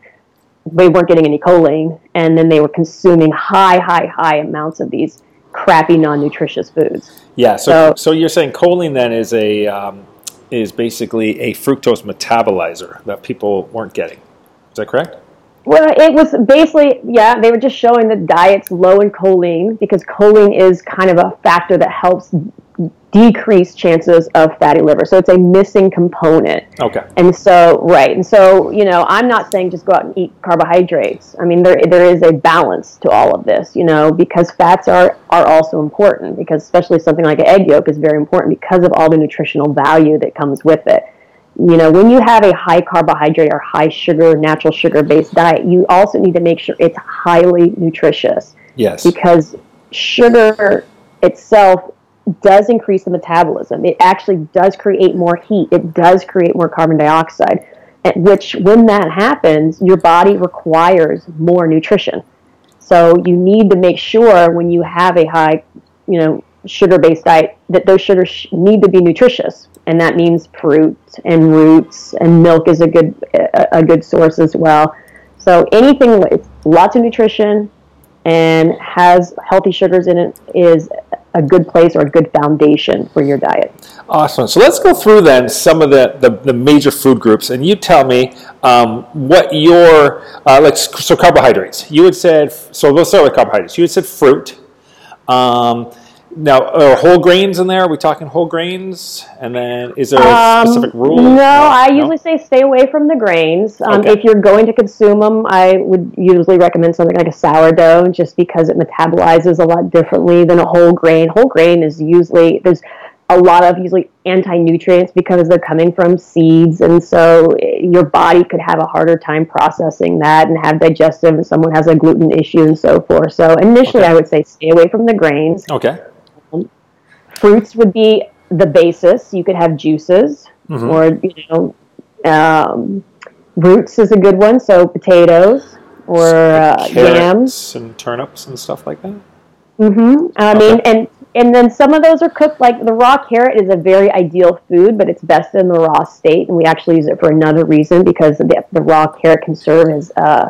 they weren't getting any choline, and then they were consuming high, high, high amounts of these crappy, non-nutritious foods. Yeah. So, so, so you're saying choline then is a um, is basically a fructose metabolizer that people weren't getting. Is that correct? Well, it was basically, yeah, they were just showing that diets low in choline because choline is kind of a factor that helps decreased chances of fatty liver. So it's a missing component. Okay. And so, right. And so, you know, I'm not saying just go out and eat carbohydrates. I mean, there there is a balance to all of this, you know, because fats are are also important because especially something like an egg yolk is very important because of all the nutritional value that comes with it. You know, when you have a high carbohydrate or high sugar, natural sugar based diet, you also need to make sure it's highly nutritious. Yes. Because sugar itself does increase the metabolism. It actually does create more heat. It does create more carbon dioxide, which, when that happens, your body requires more nutrition. So you need to make sure when you have a high, you know, sugar-based diet that those sugars need to be nutritious, and that means fruit and roots and milk is a good a good source as well. So anything with lots of nutrition and has healthy sugars in it is a good place or a good foundation for your diet. Awesome. So let's go through then some of the, the, the major food groups, and you tell me um, what your uh, like so carbohydrates. You had said so. Let's start with carbohydrates. You had said fruit. Um, now, are whole grains in there? Are we talking whole grains? And then is there a um, specific rule? No, no I no? usually say stay away from the grains. Um, okay. If you're going to consume them, I would usually recommend something like a sourdough just because it metabolizes a lot differently than a whole grain. Whole grain is usually, there's a lot of usually anti-nutrients because they're coming from seeds and so eh, your body could have a harder time processing that and have digestive and someone has a gluten issue and so forth so initially okay. i would say stay away from the grains okay fruits would be the basis. You could have juices mm-hmm. or you know um, roots is a good one. So potatoes or uh, yams and turnips and stuff like that. Mm-hmm. I okay. mean, and and then some of those are cooked. Like the raw carrot is a very ideal food, but it's best in the raw state, and we actually use it for another reason because the, the raw carrot can serve as uh,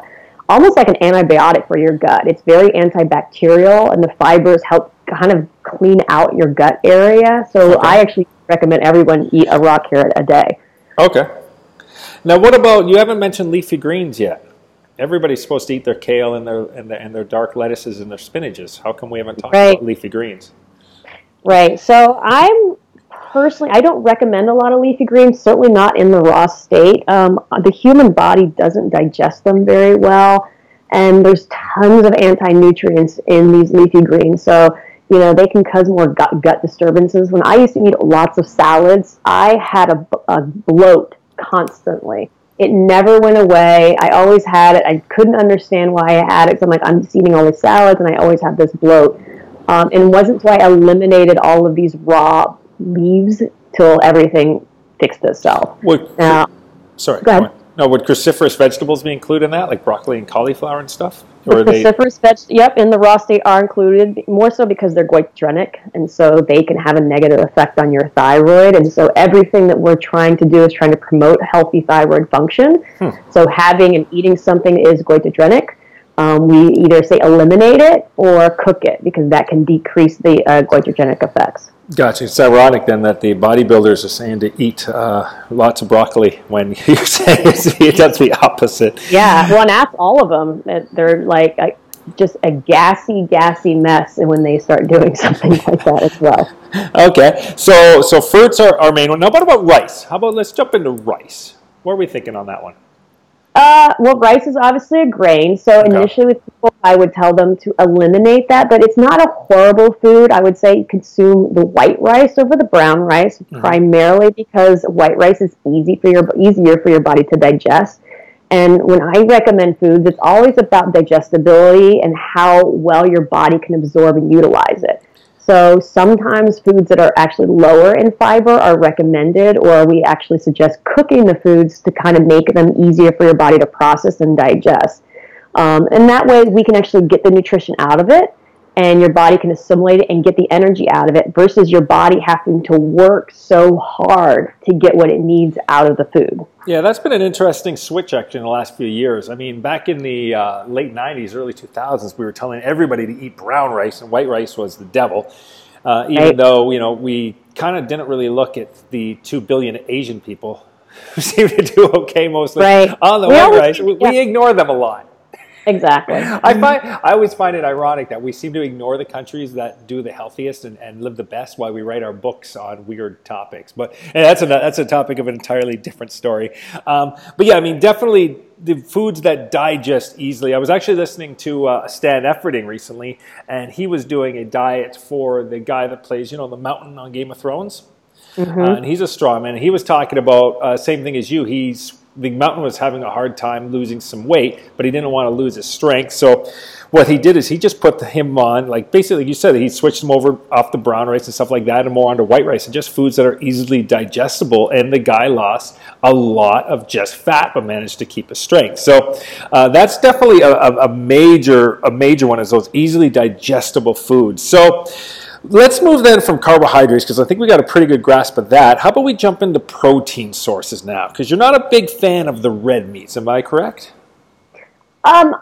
almost like an antibiotic for your gut. It's very antibacterial, and the fibers help kind of clean out your gut area. So okay. I actually recommend everyone eat a raw carrot a day. Okay. Now, what about you? Haven't mentioned leafy greens yet. Everybody's supposed to eat their kale and their and, their, and their dark lettuces and their spinaches. How come we haven't talked right. about leafy greens? Right. So I'm personally, I don't recommend a lot of leafy greens. Certainly not in the raw state. Um, the human body doesn't digest them very well, and there's tons of anti nutrients in these leafy greens. So you know, they can cause more gut, gut disturbances. When I used to eat lots of salads, I had a, a bloat constantly. It never went away. I always had it. I couldn't understand why I had it. So I'm like, I'm eating all these salads, and I always have this bloat. Um, and it wasn't until I eliminated all of these raw leaves till everything fixed itself. Would, now, sorry, go ahead. No, would cruciferous vegetables be included in that, like broccoli and cauliflower and stuff? The cruciferous veg, yep, in the raw state are included, more so because they're goitrogenic, and so they can have a negative effect on your thyroid. And so everything that we're trying to do is trying to promote healthy thyroid function. Hmm. So having and eating something is goitrogenic. Um, we either say eliminate it or cook it because that can decrease the uh, goitrogenic effects. Gotcha. It's ironic then that the bodybuilders are saying to eat uh, lots of broccoli when you say it does the opposite. Yeah, well, and ask all of them. They're like a, just a gassy, gassy mess when they start doing something like that as well. Okay, so so fruits are our main one. Now, what about rice? How about let's jump into rice? What are we thinking on that one? Uh, well, rice is obviously a grain. So okay. initially with people, I would tell them to eliminate that, but it's not a horrible food. I would say consume the white rice over the brown rice, mm-hmm. primarily because white rice is easy for your easier for your body to digest. And when I recommend foods, it's always about digestibility and how well your body can absorb and utilize it. So sometimes foods that are actually lower in fiber are recommended, or we actually suggest cooking the foods to kind of make them easier for your body to process and digest. Um, and that way we can actually get the nutrition out of it and your body can assimilate it and get the energy out of it versus your body having to work so hard to get what it needs out of the food. Yeah, that's been an interesting switch actually in the last few years. I mean, back in the uh, late 90s, early 2000s, we were telling everybody to eat brown rice and white rice was the devil. Uh, even right. though, you know, we kind of didn't really look at the 2 billion Asian people who seem to do okay mostly right. on the we white always, rice. We, yeah. we ignore them a lot. Exactly. I find I always find it ironic that we seem to ignore the countries that do the healthiest and, and live the best while we write our books on weird topics. But that's a that's a topic of an entirely different story. Um, but yeah, I mean, definitely the foods that digest easily. I was actually listening to uh, Stan Efferding recently, and he was doing a diet for the guy that plays, you know, the Mountain on Game of Thrones. Mm-hmm. Uh, and he's a strongman. He was talking about uh, same thing as you. He's the mountain was having a hard time losing some weight, but he didn't want to lose his strength. So what he did is he just put him on, like basically you said, he switched him over off the brown rice and stuff like that and more onto white rice and just foods that are easily digestible. And the guy lost a lot of just fat, but managed to keep his strength. So uh, that's definitely a, a, major a major one is those easily digestible foods. So Let's move then from carbohydrates because I think we got a pretty good grasp of that. How about we jump into protein sources now? Because you're not a big fan of the red meats, am I correct? Um,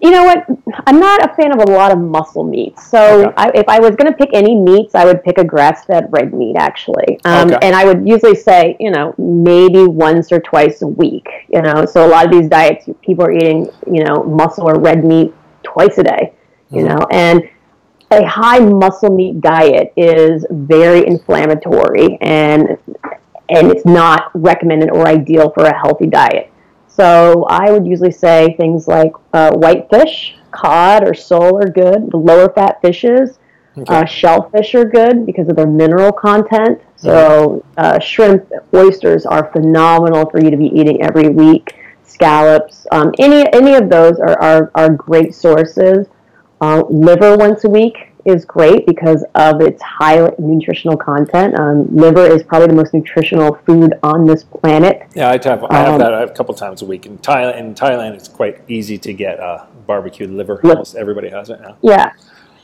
you know what? I'm not a fan of a lot of muscle meats. So okay. I, if I was going to pick any meats, I would pick a grass-fed red meat, actually. Um, okay. And I would usually say, you know, maybe once or twice a week. You know, so a lot of these diets, people are eating, you know, muscle or red meat twice a day. You mm-hmm. know, and a high muscle meat diet is very inflammatory and and it's not recommended or ideal for a healthy diet. So I would usually say things like uh, white fish, cod or sole are good. The lower fat fishes, okay. uh, shellfish are good because of their mineral content. So uh, shrimp, oysters are phenomenal for you to be eating every week. Scallops, um, any any of those are, are, are great sources. Uh, liver once a week is great because of its high nutritional content. Um, liver is probably the most nutritional food on this planet. Yeah, I have, I have um, that a couple times a week. In Thailand, in Thailand, it's quite easy to get uh, barbecued liver. Almost everybody has it now. Yeah.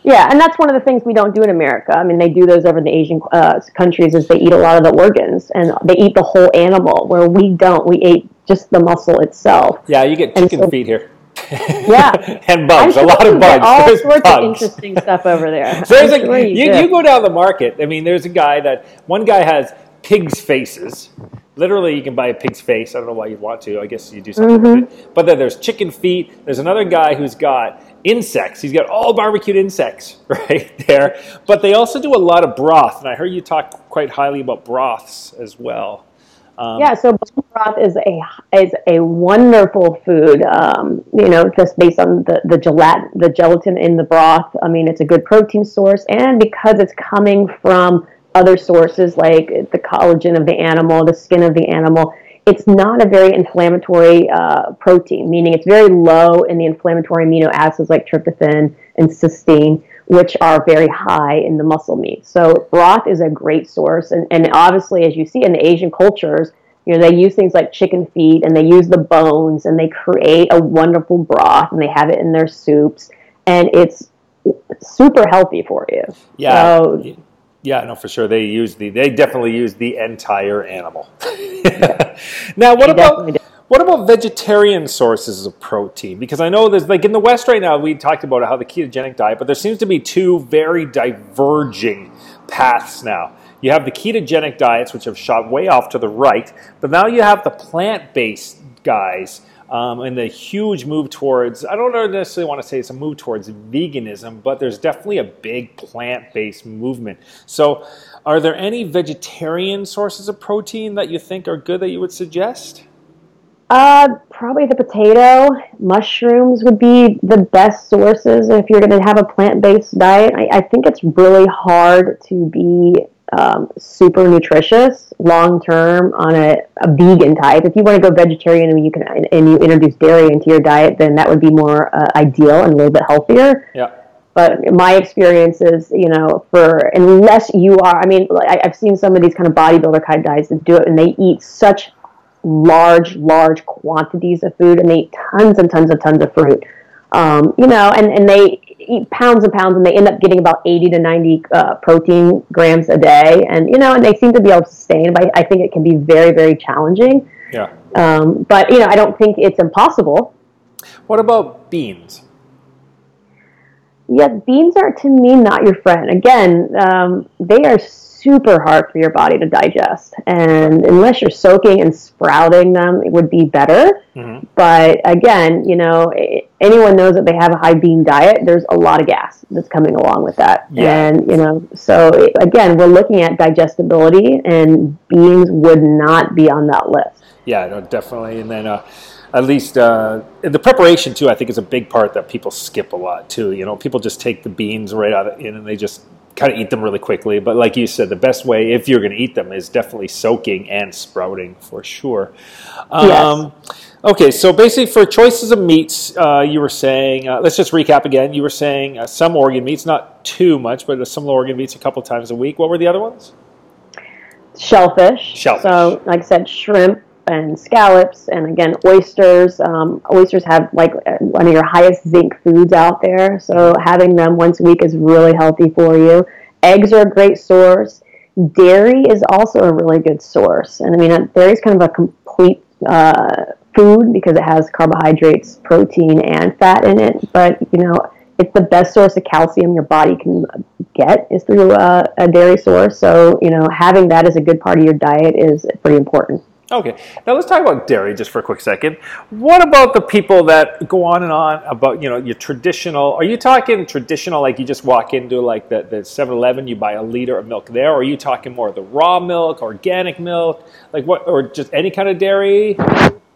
Yeah, and that's one of the things we don't do in America. I mean, they do those over in the Asian uh, countries is they eat a lot of the organs and they eat the whole animal, where we don't. We eat just the muscle itself. Yeah, you get chicken so, feet here. Yeah, and bugs. Sure a lot of bugs. All there's sorts bugs. of interesting stuff over there. So there's sure you, you, you go down the market. I mean, there's a guy that one guy has pigs' faces. Literally, you can buy a pig's face. I don't know why you'd want to. I guess you do something mm-hmm. with it. But then there's chicken feet. There's another guy who's got insects. He's got all barbecued insects right there. But they also do a lot of broth. And I heard you talk quite highly about broths as well. Um, yeah, so bone broth is a is a wonderful food. Um, you know, just based on the the gelatin the gelatin in the broth. I mean, it's a good protein source, and because it's coming from other sources like the collagen of the animal, the skin of the animal, it's not a very inflammatory uh, protein. Meaning, it's very low in the inflammatory amino acids like tryptophan and cysteine which are very high in the muscle meat. So broth is a great source, and, and obviously, as you see in the Asian cultures, You know, they use things like chicken feet and they use the bones and they create a wonderful broth and they have it in their soups and it's super healthy for you. Yeah. So, yeah, no, for sure. They use the. They definitely use the entire animal. now, what about what about vegetarian sources of protein? Because I know there's like in the West right now. We talked about how the ketogenic diet, but there seems to be two very diverging paths now. You have the ketogenic diets, which have shot way off to the right, but now you have the plant-based guys um, and the huge move towards, I don't necessarily want to say it's a move towards veganism, but there's definitely a big plant based movement. So, are there any vegetarian sources of protein that you think are good that you would suggest? Uh, probably the potato. Mushrooms would be the best sources if you're going to have a plant based diet. I, I think it's really hard to be um, super nutritious long term on a, a, vegan type. If you want to go vegetarian and you can and you introduce dairy into your diet, then that would be more uh, ideal and a little bit healthier. Yeah. But my experience is, you know, for unless you are, I mean, I, I've seen some of these kind of bodybuilder kind of guys that do it, and they eat such large, large quantities of food, and they eat tons and tons and tons of fruit. Um, you know, and, and they eat pounds and pounds and they end up getting about 80 to 90 uh, protein grams a day. And you know and they seem to be able to sustain but I, I think it can be very very challenging. Yeah. Um, but you know i don't think it's impossible. What about beans? Yeah beans are to me not your friend. Again um, they are super hard for your body to digest. And unless you're soaking and sprouting them, it would be better. Mm-hmm. But again, you know, anyone knows that they have a high bean diet, there's a lot of gas that's coming along with that. Yeah. And, you know, so again, we're looking at digestibility, and beans would not be on that list. Yeah, no, definitely. And then, uh, at least uh, the preparation too. I think is a big part that people skip a lot too. You know, people just take the beans right out of and they just kind of eat them really quickly. But like you said, the best way, if you're going to eat them, is definitely soaking and sprouting for sure. Um, yes. Okay, so basically, for choices of meats, uh, you were saying, uh, let's just recap again. You were saying uh, some organ meats, not too much, but some organ meats a couple times a week. What were the other ones? Shellfish. Shellfish. So, like I said, shrimp and scallops, and again, oysters. Um, oysters have like uh, one of your highest zinc foods out there, so having them once a week is really healthy for you. Eggs are a great source. Dairy is also a really good source, and I mean, dairy is kind of a complete uh, food because it has carbohydrates, protein, and fat in it. But you know, it's the best source of calcium your body can get is through a, a dairy source. So you know, having that as a good part of your diet is pretty important. Okay, now let's talk about dairy just for a quick second. What about the people that go on and on about you know your traditional? Are you talking traditional like you just walk into like the the 7-Eleven, you buy a liter of milk there, or are you talking more the raw milk, organic milk, like what, or just any kind of dairy?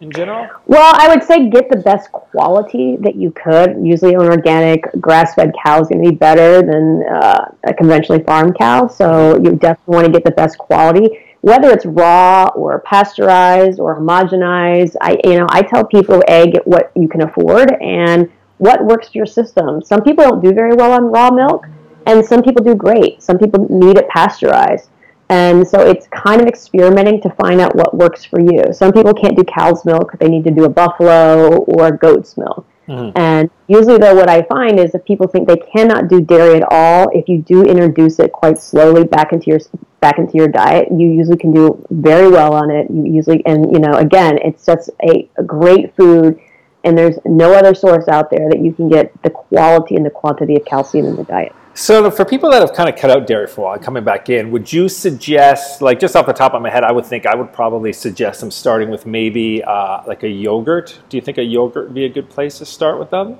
in general? Well, I would say get the best quality that you could. Usually, an organic grass-fed cow is going to be better than uh, a conventionally farmed cow. So you definitely want to get the best quality whether it's raw or pasteurized or homogenized, I you know I tell people egg what you can afford and what works for your system. Some people don't do very well on raw milk, and some people do great. Some people need it pasteurized. And so it's kind of experimenting to find out what works for you. Some people can't do cow's milk, they need to do a buffalo or goat's milk. Mm-hmm. And usually, though, what I find is if people think they cannot do dairy at all, if you do introduce it quite slowly back into your back into your diet, you usually can do very well on it. You usually, and you know, again, it's just a, a great food, and there's no other source out there that you can get the quality and the quantity of calcium in the diet. So, for people that have kind of cut out dairy for a while, coming back in, would you suggest, like just off the top of my head, I would think I would probably suggest them starting with maybe uh, like a yogurt. Do you think a yogurt would be a good place to start with them?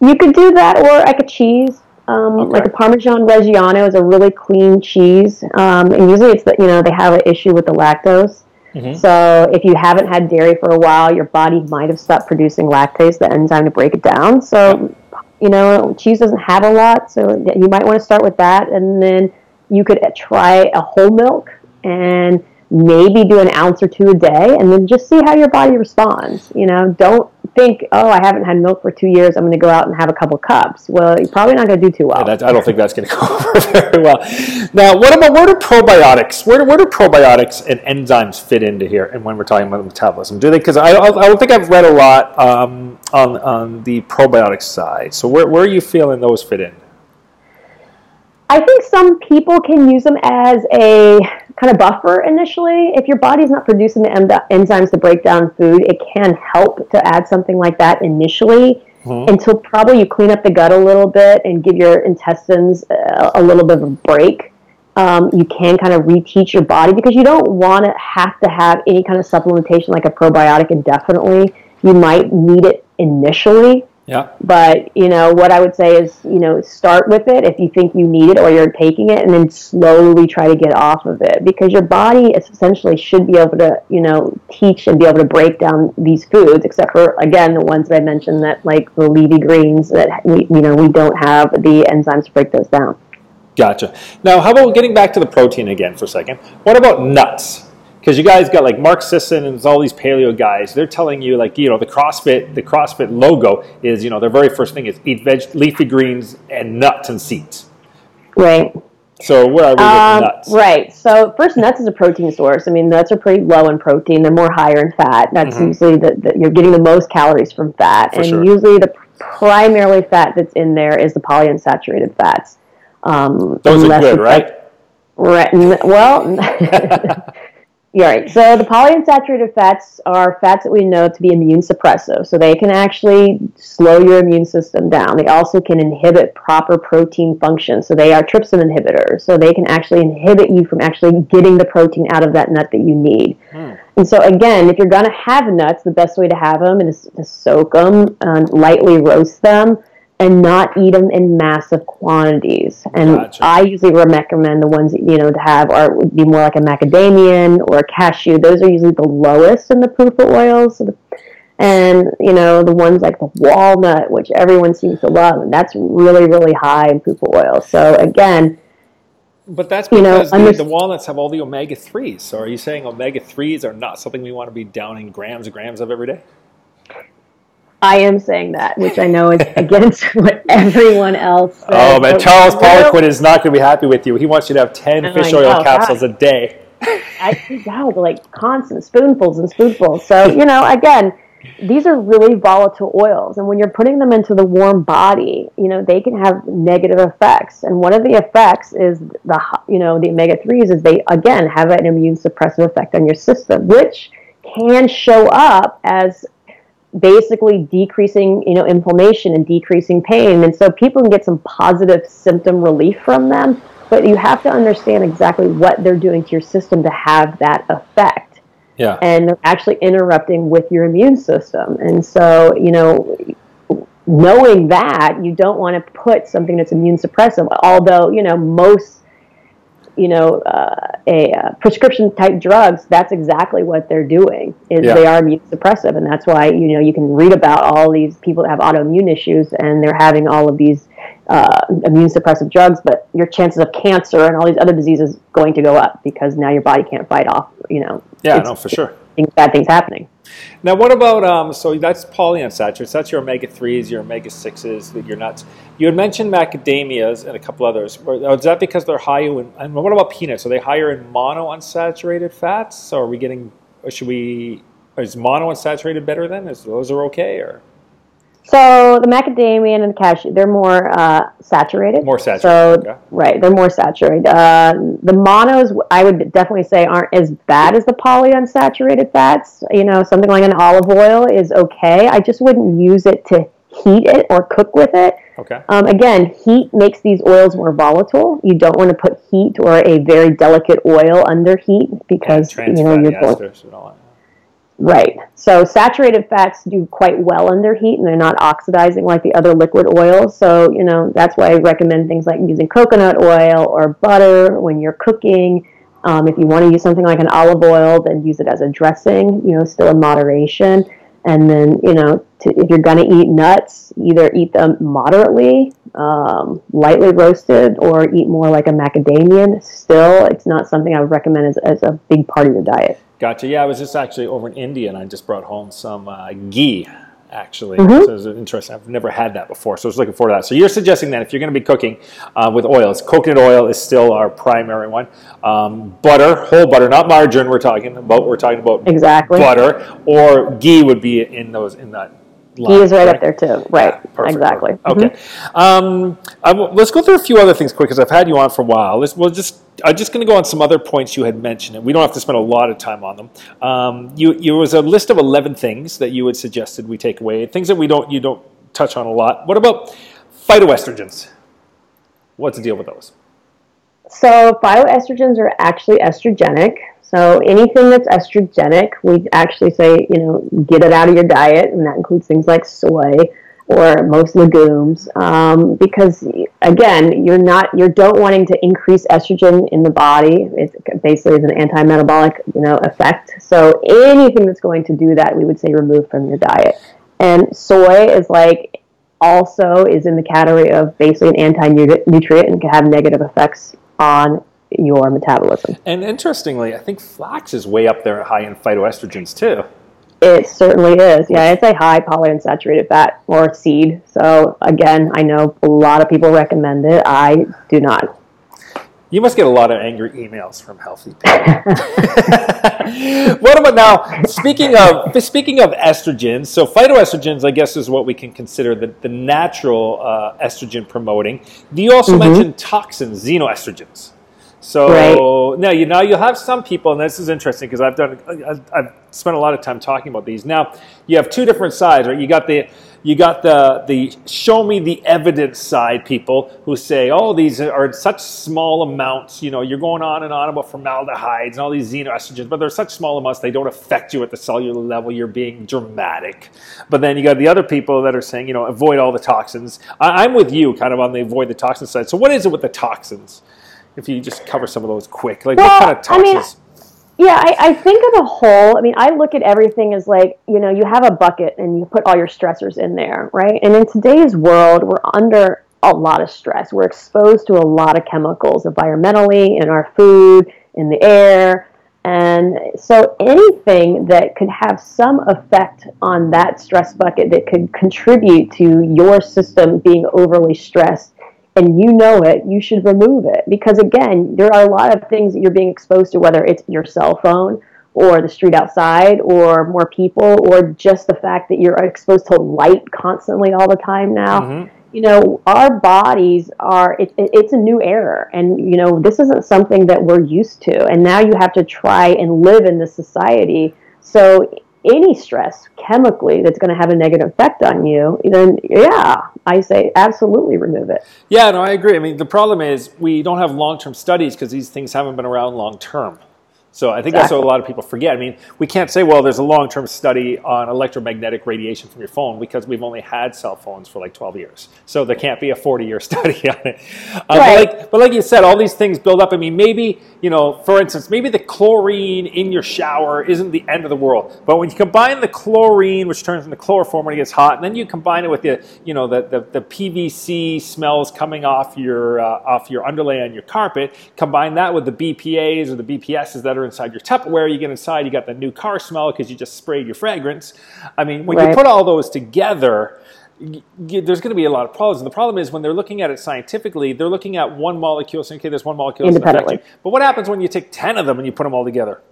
You could do that, or like a cheese. Um, okay. Like a Parmesan Reggiano is a really clean cheese, um, and usually it's that you know they have an issue with the lactose. Mm-hmm. So if you haven't had dairy for a while, your body might have stopped producing lactase, the enzyme to break it down. So you know, cheese doesn't have a lot, so you might want to start with that, and then you could try a whole milk and maybe do an ounce or two a day, and then just see how your body responds. You know, don't think, oh, I haven't had milk for two years, I'm going to go out and have a couple cups. Well, you're probably not going to do too well. Yeah, I don't think that's going to go over very well. Now, what about where do probiotics? Where, where do probiotics and enzymes fit into here? And when we're talking about metabolism, do they? Because I, I don't think I've read a lot um, on on the probiotic side. So where where are you feeling those fit in? I think some people can use them as a kind of buffer initially. If your body's not producing the enzymes to break down food, it can help to add something like that initially mm-hmm. until probably you clean up the gut a little bit and give your intestines a, a little bit of a break. Um, you can kind of reteach your body because you don't want to have to have any kind of supplementation like a probiotic indefinitely. You might need it initially yeah. But, you know, what I would say is, you know, start with it if you think you need it or you're taking it and then slowly try to get off of it because your body essentially should be able to, you know, teach and be able to break down these foods except for again the ones that I mentioned that like the leafy greens that we you know, we don't have the enzymes to break those down. Gotcha. Now, how about getting back to the protein again for a second? What about nuts? Because you guys got like Mark Sisson and all these paleo guys. They're telling you like you know the CrossFit the CrossFit logo is you know their very first thing is eat veg, leafy greens and nuts and seeds. Right. So where are we um, with nuts? Right. So first, nuts is a protein source. I mean, nuts are pretty low in protein. They're more higher in fat. That's mm-hmm. usually the, the, you're getting the most calories from fat, For and sure. usually the primarily fat that's in there is the polyunsaturated fats. Um, Those are good, right? Right. Well. Yeah, right. So the polyunsaturated fats are fats that we know to be immune suppressive. So they can actually slow your immune system down. They also can inhibit proper protein function. So they are trypsin inhibitors. So they can actually inhibit you from actually getting the protein out of that nut that you need. Hmm. And so again, if you're going to have nuts, the best way to have them is to soak them, and lightly roast them, and not eat them in massive quantities. And gotcha. I usually recommend the ones that, you know to have are would be more like a macadamian or a cashew. Those are usually the lowest in the PUFA oils. And you know the ones like the walnut, which everyone seems to love, and that's really really high in PUFA oil. So again. But that's because you know, the, the, walnuts have all the omega 3s. So are you saying omega 3s are not something we want to be downing grams and grams of every day? I am saying that, which I know is against what everyone else says. Oh, man, Charles Poliquin is not going to be happy with you. He wants you to have 10 oh, fish oil capsules God. a day. I wow, like constant spoonfuls and spoonfuls. So, you know, again, these are really volatile oils. And when you're putting them into the warm body, you know, they can have negative effects. And one of the effects is the, you know, the omega 3s is they, again, have an immune suppressive effect on your system, which can show up as basically decreasing you know inflammation and decreasing pain. And so people can get some positive symptom relief from them but you have to understand exactly what they're doing to your system to have that effect. Yeah. And they're actually interrupting with your immune system. And so you know knowing that you don't want to put something that's immune suppressive although you know most you know, uh, a uh, prescription type drugs, that's exactly what they're doing. Is yeah. they are immune suppressive, and that's why you know you can read about all these people that have autoimmune issues, and they're having all of these uh, immune suppressive drugs, but your chances of cancer and all these other diseases going to go up because now your body can't fight off. You know. Yeah, no, for sure. Bad things happening. Now, what about um, so that's polyunsaturated. That's your omega threes, your omega sixes, your nuts. You had mentioned macadamias and a couple others. Is that because they're higher in? And what about peanuts? Are they higher in monounsaturated fats? So are we getting? Or should we? Is monounsaturated better then? Is those are okay or? So the macadamia and the cashew, they're more uh, saturated. More saturated. So okay. right, they're more saturated. Uh, the monos, I would definitely say, aren't as bad as the polyunsaturated fats. You know, something like an olive oil is okay. I just wouldn't use it to heat it or cook with it. Okay. Um, again, heat makes these oils more volatile. You don't want to put heat or a very delicate oil under heat because you know you're going. Right. So saturated fats do quite well under heat and they're not oxidizing like the other liquid oils. So, you know, that's why I recommend things like using coconut oil or butter when you're cooking. Um, if you want to use something like an olive oil, then use it as a dressing, you know, still in moderation. And then, you know, to, if you're going to eat nuts, either eat them moderately, um, lightly roasted, or eat more like a macadamian. Still, it's not something I would recommend as, as a big part of your diet. Gotcha. Yeah, I was just actually over in India and I just brought home some uh, ghee. actually. Mm-hmm. So it's interesting. I've never had that before, so I was looking forward to that. So you're suggesting that if you're going to be cooking uh, with oils, coconut oil is still our primary one. Um, butter, whole butter, not margarine. We're talking about. We're talking about exactly butter or ghee would be in those in that Line, he is right, right, up there too. Right. Yeah, exactly. Perfect. Okay. Mm-hmm. Um, let's go through a few other things quick because I've had you on for a while. Let's, we'll just I'm just going to go on some other points you had mentioned, and we don't have to spend a lot of time on them. Um, you, you was a list of 11 things that you had suggested we take away, things that we don't you don't touch on a lot. What about phytoestrogens? What's the deal with those? So phytoestrogens are actually estrogenic. So anything that's estrogenic, we actually say, you know, get it out of your diet, and that includes things like soy or most legumes, um, because again, you're not you don't wanting to increase estrogen in the body. It basically is an anti-metabolic, you know, effect. So anything that's going to do that, we would say remove from your diet. And soy is like also is in the category of basically an anti-nutrient and can have negative effects on your metabolism. And interestingly, I think flax is way up there high in phytoestrogens too. It certainly is. Yeah, it's a high polyunsaturated fat or seed. So again, I know a lot of people recommend it. I do not. You must get a lot of angry emails from healthy people. what about now? Speaking of speaking of estrogens, so phytoestrogens, I guess, is what we can consider the, the natural uh, estrogen promoting. Do you also mm-hmm. mention toxins, xenoestrogens? So right. now you now you'll have some people, and this is interesting because I've done I've spent a lot of time talking about these. Now you have two different sides, right? You got the you got the the show me the evidence side people who say, oh, these are such small amounts. You know, you're going on and on about formaldehydes and all these xenoestrogens, but they're such small amounts they don't affect you at the cellular level. You're being dramatic. But then you got the other people that are saying, you know, avoid all the toxins. I, I'm with you, kind of on the avoid the toxins side. So what is it with the toxins? If you just cover some of those quick, like well, what kind of toxins? I mean, yeah, I, I, think of the whole. I mean, I look at everything as like you know, you have a bucket and you put all your stressors in there, right? And in today's world, we're under a lot of stress. We're exposed to a lot of chemicals environmentally in our food, in the air. And so anything that could have some effect on that stress bucket that could contribute to your system being overly stressed and you know it, you should remove it. Because again, there are a lot of things that you're being exposed to, whether it's your cell phone or the street outside or more people or just the fact that you're exposed to light constantly all the time now. Mm-hmm. You know, our bodies are, it, it, it's a new era. And, you know, this isn't something that we're used to. And now you have to try and live in this society. So any stress chemically that's going to have a negative effect on you, then yeah, I say absolutely remove it. Yeah, no, I agree. I mean, the problem is we don't have long term studies because these things haven't been around long term. So I think exactly. that's what a lot of people forget. I mean, we can't say, well, there's a long-term study on electromagnetic radiation from your phone because we've only had cell phones for like 12 years. So there can't be a 40-year study on it. Uh, right. but, like, but like you said, all these things build up. I mean, maybe, you know, for instance, maybe the chlorine in your shower isn't the end of the world. But when you combine the chlorine, which turns into chloroform when it gets hot, and then you combine it with the, you know, the, the, the PVC smells coming off your, uh, off your underlay on your carpet, combine that with the BPAs or the BPSs that are inside your Tupperware. You get inside, you got the new car smell because you just sprayed your fragrance. I mean, when right. you put all those together, there's going to be a lot of problems. And the problem is when they're looking at it scientifically, they're looking at one molecule, saying, okay, there's one molecule Independently. But what happens when you take 10 of them and you put them all together?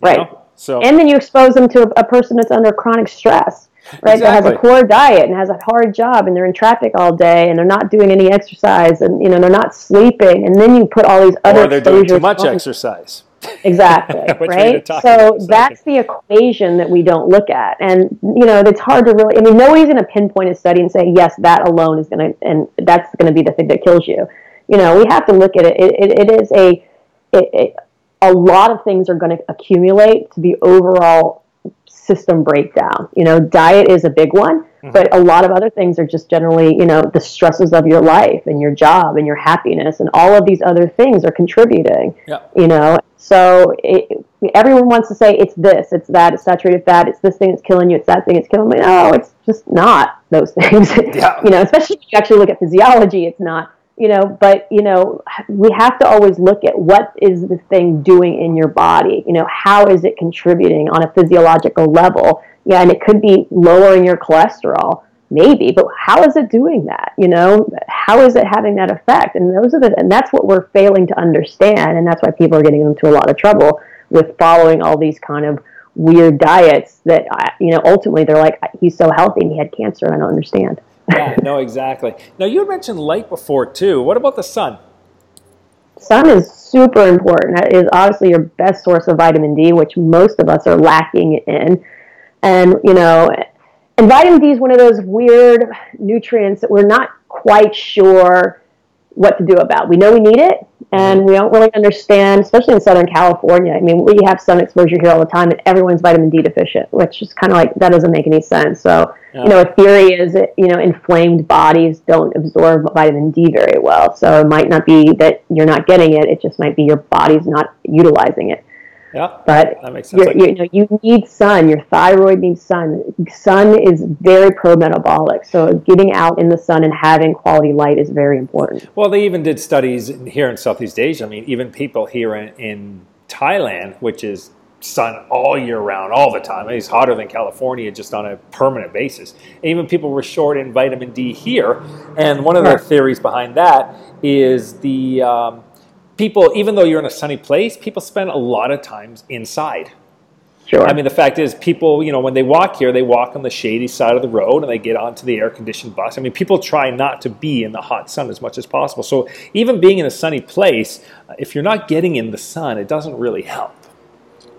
Right. Know? So, and then you expose them to a, a person that's under chronic stress right? Exactly. That has a poor diet and has a hard job, and they're in traffic all day, and they're not doing any exercise, and you know they're not sleeping, and then you put all these other or they're doing too much on. exercise. Exactly. right. So that's the equation that we don't look at, and you know it's hard to really. I mean, nobody's going to pinpoint a study and say yes, that alone is going to, and that's going to be the thing that kills you. You know, we have to look at it. It, it, it is a, it, it, a lot of things are going to accumulate to the overall system breakdown. You know, diet is a big one, mm-hmm. but a lot of other things are just generally, you know, the stresses of your life and your job and your happiness and all of these other things are contributing. Yeah. You know, so it, everyone wants to say it's this, it's that, it's saturated fat, it's this thing that's killing you, it's that thing that's killing me. No, it's just not those things. Yeah. you know, especially if you actually look at physiology, it's not you know but you know we have to always look at what is the thing doing in your body you know how is it contributing on a physiological level Yeah, and it could be lowering your cholesterol, maybe, but how is it doing that? You know, how is it having that effect? And those are the, and that's what we're failing to understand, and that's why people are getting into a lot of trouble with following all these kind of weird diets that uh, you know ultimately they're like he's so healthy and he had cancer and I don't understand. yeah, no, exactly. Now you mentioned light before too. What about the sun? Sun is super important. It is obviously your best source of vitamin D, which most of us are lacking in. And you know, and vitamin D is one of those weird nutrients that we're not quite sure what to do about. We know we need it, and mm-hmm. we don't really understand, especially in Southern California. I mean, we have sun exposure here all the time, and everyone's vitamin D deficient, which is kind of like that doesn't make any sense. So, yeah. you know, a theory is that you know inflamed bodies don't absorb vitamin D very well. So it might not be that you're not getting it; it just might be your body's not utilizing it. Yeah, but that makes sense. you know, you need sun. Your thyroid needs sun. Sun is very pro-metabolic, so getting out in the sun and having quality light is very important. Well, they even did studies here in Southeast Asia. I mean, even people here in, in Thailand, which is sun all year round, all the time. It's hotter than California just on a permanent basis. even people were short in vitamin D here, and one of the theories behind that is the um, people, even though you're in a sunny place, people spend a lot of times inside. Sure. I mean, the fact is, people, you know, when they walk here, they walk on the shady side of the road and they get onto the air conditioned bus. I mean, people try not to be in the hot sun as much as possible. So, even being in a sunny place, uh, if you're not getting in the sun, it doesn't really help.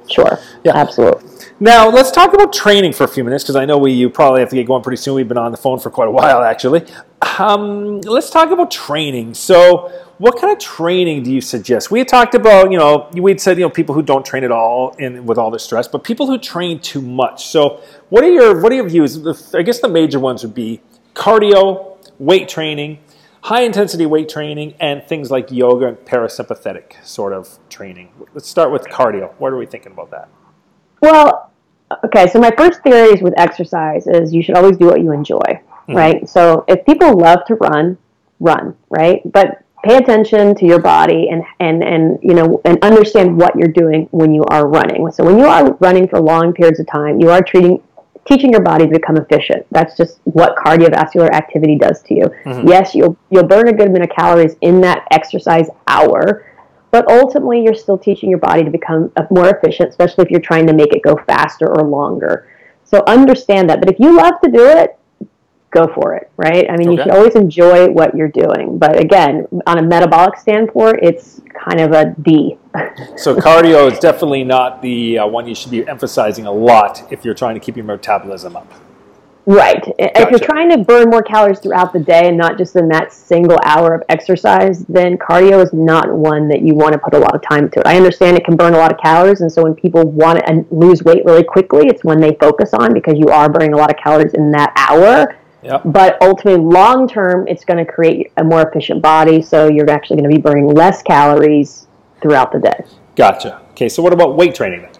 Sure. Yeah. Absolutely. Now, let's talk about training for a few minutes because I know we you probably have to get going pretty soon. We've been on the phone for quite a while, actually. Um, let's talk about training. So, what kind of training do you suggest? We had talked about, you know, we'd said, you know, people who don't train at all and with all the stress, but people who train too much. So, what are your what are your views? I guess the major ones would be cardio, weight training, high intensity weight training, and things like yoga and parasympathetic sort of training. Let's start with cardio. What are we thinking about that? Well, okay. So my first theories with exercise is you should always do what you enjoy, mm-hmm. right? So if people love to run, run, right? But pay attention to your body and, and, and, you know, and understand what you're doing when you are running. So when you are running for long periods of time, you are treating, teaching your body to become efficient. That's just what cardiovascular activity does to you. Mm-hmm. Yes, you'll, you'll burn a good amount of calories in that exercise hour, but ultimately you're still teaching your body to become more efficient, especially if you're trying to make it go faster or longer. So understand that. But if you love to do it, go for it, right? I mean, okay. you should always enjoy what you're doing. But again, on a metabolic standpoint, it's kind of a D. so cardio is definitely not the uh, one you should be emphasizing a lot if you're trying to keep your metabolism up. Right. Gotcha. If you're trying to burn more calories throughout the day and not just in that single hour of exercise, then cardio is not one that you want to put a lot of time to. I understand it can burn a lot of calories, and so when people want to lose weight really quickly, it's when they focus on because you are burning a lot of calories in that hour Yep. But ultimately, long term, it's going to create a more efficient body. So you're actually going to be burning less calories throughout the day. Gotcha. Okay, so what about weight training then?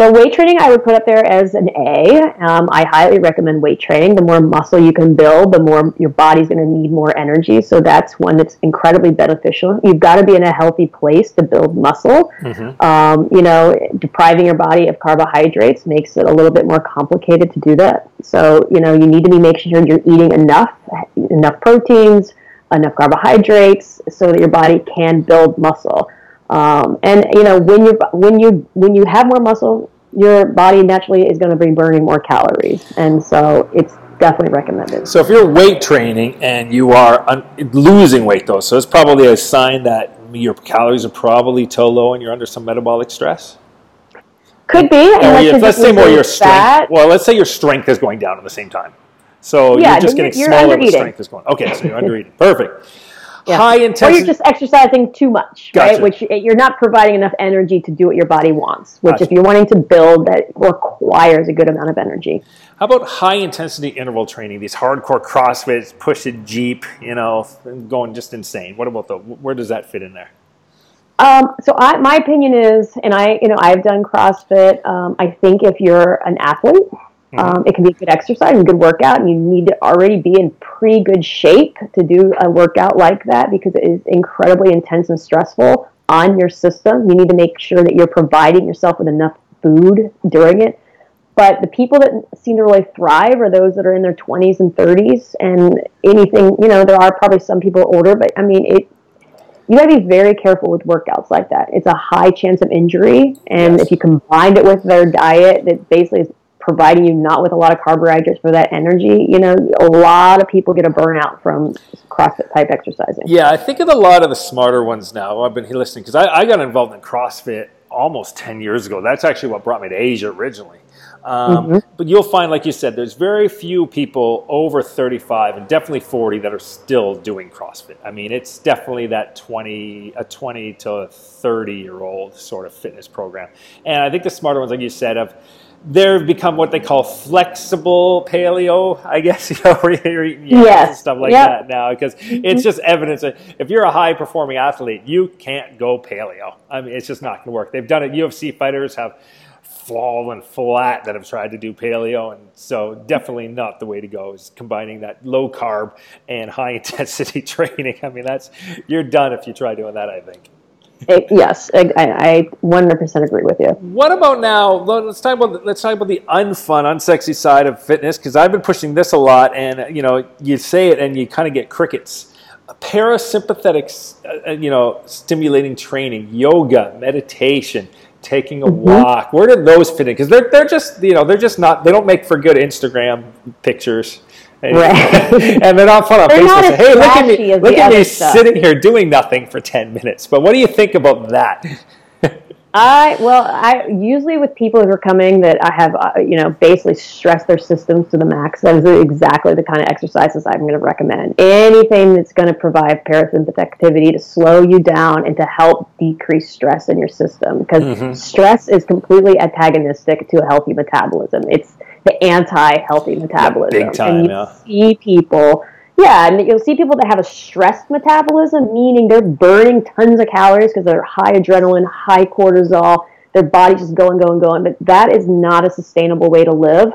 So weight training, I would put up there as an A. Um, I highly recommend weight training. The more muscle you can build, the more your body's going to need more energy. So that's one that's incredibly beneficial. You've got to be in a healthy place to build muscle. Mm-hmm. Um, you know, depriving your body of carbohydrates makes it a little bit more complicated to do that. So you know, you need to be making sure you're eating enough, enough proteins, enough carbohydrates, so that your body can build muscle. Um, and you know when you when you when you have more muscle, your body naturally is going to be burning more calories, and so it's definitely recommended. So if you're weight training and you are un- losing weight, though, so it's probably a sign that your calories are probably too low and you're under some metabolic stress. Could be. Or you, let's say more your strength. Fat. Well, let's say your strength is going down at the same time. So yeah, you're just getting you're smaller, but strength is going. Okay, so you're under eating. Perfect yeah. high intensity. Or you're just exercising too much, gotcha. right? Which you're not providing enough energy to do what your body wants. Which, gotcha. if you're wanting to build, that requires a good amount of energy. How about high intensity interval training? These hardcore CrossFit, push it Jeep, you know, going just insane. What about the? Where does that fit in there? Um, so I, my opinion is, and I, you know, I've done CrossFit. Um, I think if you're an athlete. Um, it can be a good exercise and good workout, and you need to already be in pretty good shape to do a workout like that because it is incredibly intense and stressful on your system. You need to make sure that you're providing yourself with enough food during it. but the people that seem to really thrive are those that are in their 20s and 30s and anything you know there are probably some people older but i mean it you got to be very careful with workouts like that it's a high chance of injury and yes. if you combine it with their diet that basically is providing you not with a lot of carbohydrates for that energy you know a lot of people get a burnout from crossfit type exercising yeah i think of a lot of the smarter ones now i've been listening because I, I got involved in crossfit almost 10 years ago that's actually what brought me to asia originally um, mm-hmm. But you'll find, like you said, there's very few people over 35 and definitely 40 that are still doing CrossFit. I mean, it's definitely that 20, a 20 to 30 year old sort of fitness program. And I think the smarter ones, like you said, have they've become what they call flexible paleo, I guess, you know, where you're eating yes. and stuff like yep. that now, because mm-hmm. it's just evidence that if you're a high performing athlete, you can't go paleo. I mean, it's just not going to work. They've done it. UFC fighters have fallen flat that have tried to do paleo. And so, definitely not the way to go is combining that low carb and high intensity training. I mean, that's you're done if you try doing that, I think. It, yes, I, I 100% agree with you. What about now? Let's talk about let's talk about the unfun, unsexy side of fitness because I've been pushing this a lot, and you know, you say it and you kind of get crickets. Parasympathetic, uh, you know, stimulating training, yoga, meditation taking a mm-hmm. walk. Where do those fit in? Because they're they're just you know they're just not they don't make for good Instagram pictures. And, right. and they're not fun on they're Facebook. Say, hey, look at me, look at me stuff. sitting here doing nothing for ten minutes. But what do you think about that? I well, I usually with people who are coming that I have, uh, you know, basically stress their systems to the max. That is exactly the kind of exercises I'm going to recommend. Anything that's going to provide parasympathetic activity to slow you down and to help decrease stress in your system, because mm-hmm. stress is completely antagonistic to a healthy metabolism. It's the anti-healthy metabolism, Big time, and you yeah. see people yeah, and you'll see people that have a stressed metabolism, meaning they're burning tons of calories because they're high adrenaline, high cortisol, their body's just going, going, going. But that is not a sustainable way to live.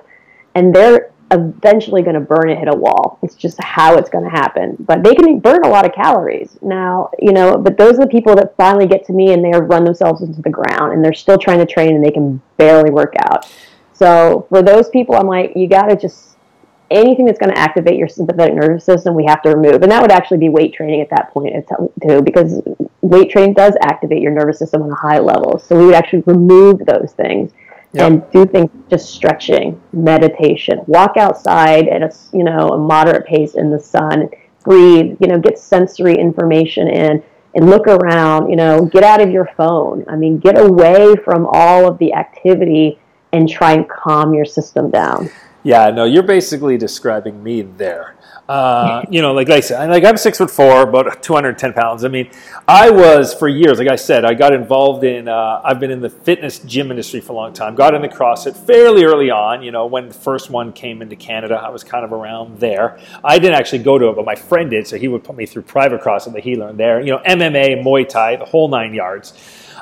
And they're eventually going to burn and hit a wall. It's just how it's going to happen. But they can burn a lot of calories. Now, you know, but those are the people that finally get to me and they run themselves into the ground and they're still trying to train and they can barely work out. So for those people, I'm like, you got to just anything that's going to activate your sympathetic nervous system, we have to remove. And that would actually be weight training at that point too, because weight training does activate your nervous system on a high level. So we would actually remove those things yep. and do things just stretching, meditation, walk outside at a you know a moderate pace in the sun, breathe, you know, get sensory information in. And look around, you know, get out of your phone. I mean, get away from all of the activity and try and calm your system down. Yeah, no, you're basically describing me there. Uh, you know, like I said, like I'm six foot four, about 210 pounds. I mean, I was for years, like I said, I got involved in. Uh, I've been in the fitness gym industry for a long time. Got into CrossFit fairly early on. You know, when the first one came into Canada, I was kind of around there. I didn't actually go to it, but my friend did, so he would put me through private CrossFit that he learned there. You know, MMA, Muay Thai, the whole nine yards.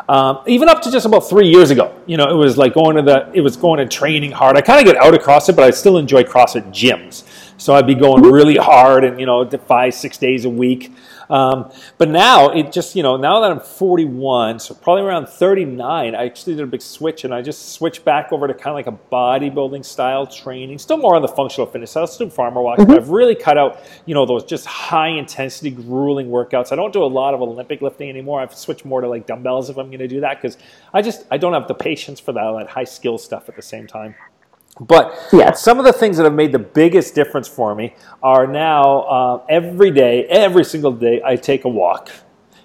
Um, even up to just about three years ago, you know, it was like going to the, it was going and training hard. I kind of get out of CrossFit, but I still enjoy CrossFit gyms. So I'd be going really hard and, you know, five, six days a week. Um, but now it just, you know, now that I'm 41, so probably around 39, I actually did a big switch and I just switched back over to kind of like a bodybuilding style training, still more on the functional fitness side, still farmer walks, mm-hmm. but I've really cut out, you know, those just high intensity, grueling workouts. I don't do a lot of Olympic lifting anymore. I've switched more to like dumbbells if I'm going to do that because I just, I don't have the patience for that, that high skill stuff at the same time. But yes. some of the things that have made the biggest difference for me are now uh, every day, every single day, I take a walk,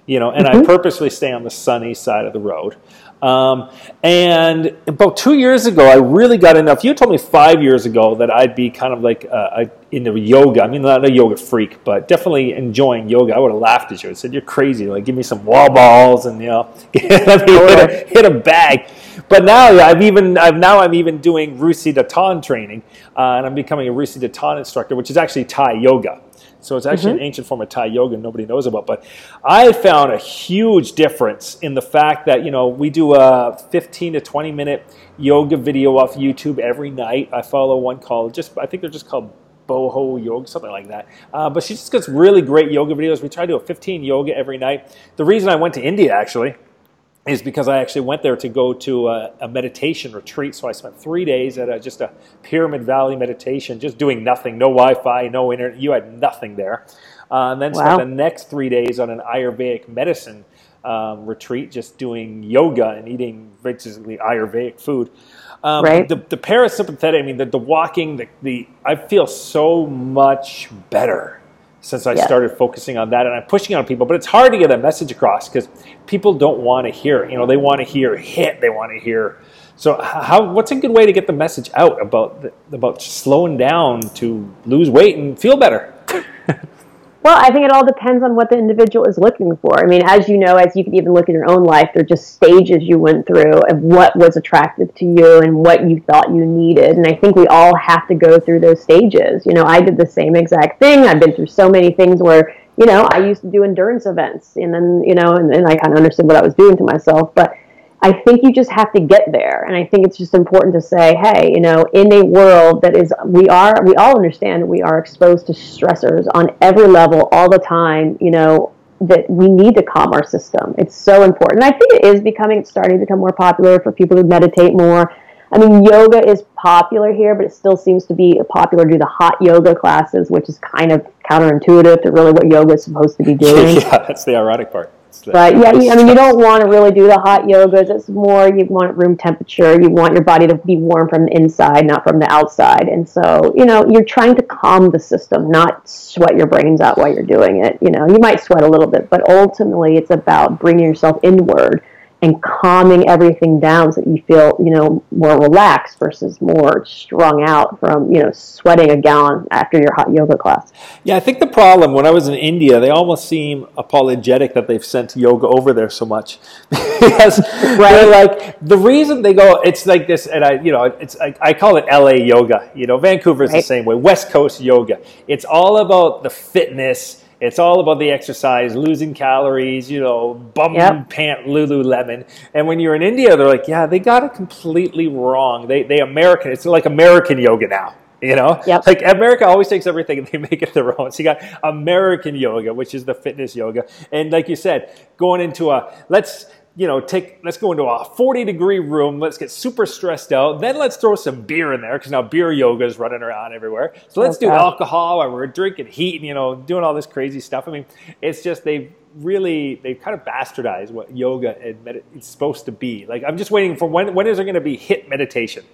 you know, and mm-hmm. I purposely stay on the sunny side of the road. Um, and about two years ago, I really got enough. You told me five years ago that I'd be kind of like uh, into yoga. I mean, not a yoga freak, but definitely enjoying yoga. I would have laughed at you. I said, "You're crazy! Like, give me some wall balls and you know, hit a, hit a bag." But now I've even I've now I'm even doing Rusi Datan training, uh, and I'm becoming a Rusi Datan instructor, which is actually Thai yoga. So it's actually mm-hmm. an ancient form of Thai yoga nobody knows about. But I found a huge difference in the fact that, you know, we do a 15 to 20 minute yoga video off YouTube every night. I follow one called, just I think they're just called boho yoga, something like that. Uh, but she just gets really great yoga videos. We try to do a 15 yoga every night. The reason I went to India actually is because I actually went there to go to a, a meditation retreat. So I spent three days at a, just a Pyramid Valley meditation, just doing nothing, no Wi-Fi, no internet. You had nothing there. Uh, and then wow. spent the next three days on an Ayurvedic medicine um, retreat, just doing yoga and eating basically Ayurvedic food. Um, right. The, the parasympathetic, I mean, the, the walking, the, the I feel so much better since I yeah. started focusing on that and I'm pushing on people. But it's hard to get a message across because people don't want to hear. You know, they want to hear hit. They want to hear. So how? What's a good way to get the message out about the, about slowing down to lose weight and feel better? Well, I think it all depends on what the individual is looking for. I mean, as you know, as you can even look at your own life, there are just stages you went through of what was attractive to you and what you thought you needed. And I think we all have to go through those stages. You know, I did the same exact thing. I've been through so many things where, you know, I used to do endurance events and then, you know, and, and I kind of understood what I was doing to myself. But I think you just have to get there. And I think it's just important to say, hey, you know, in a world that is, we are, we all understand that we are exposed to stressors on every level all the time, you know, that we need to calm our system. It's so important. And I think it is becoming, it's starting to become more popular for people to meditate more. I mean, yoga is popular here, but it still seems to be popular to do the hot yoga classes, which is kind of counterintuitive to really what yoga is supposed to be doing. yeah, that's the ironic part. But yeah, I mean, you don't want to really do the hot yogas. It's more you want room temperature. You want your body to be warm from the inside, not from the outside. And so, you know, you're trying to calm the system, not sweat your brains out while you're doing it. You know, you might sweat a little bit, but ultimately, it's about bringing yourself inward and calming everything down so that you feel, you know, more relaxed versus more strung out from, you know, sweating a gallon after your hot yoga class. Yeah, I think the problem when I was in India, they almost seem apologetic that they've sent yoga over there so much. because right. like the reason they go, it's like this, and I, you know, it's I, I call it LA yoga. You know, Vancouver is right. the same way. West Coast yoga. It's all about the fitness it's all about the exercise, losing calories, you know, bum yep. pant Lululemon. And when you're in India, they're like, yeah, they got it completely wrong. They they American. It's like American yoga now. You know, yep. like America always takes everything and they make it their own. So you got American yoga, which is the fitness yoga, and like you said, going into a let's you know, take let's go into a 40 degree room. Let's get super stressed out. Then let's throw some beer in there because now beer yoga is running around everywhere. So let's okay. do alcohol while we're drinking heat and you know doing all this crazy stuff. I mean, it's just they've really they've kind of bastardized what yoga and med- it's supposed to be. Like I'm just waiting for when when is there going to be HIIT meditation?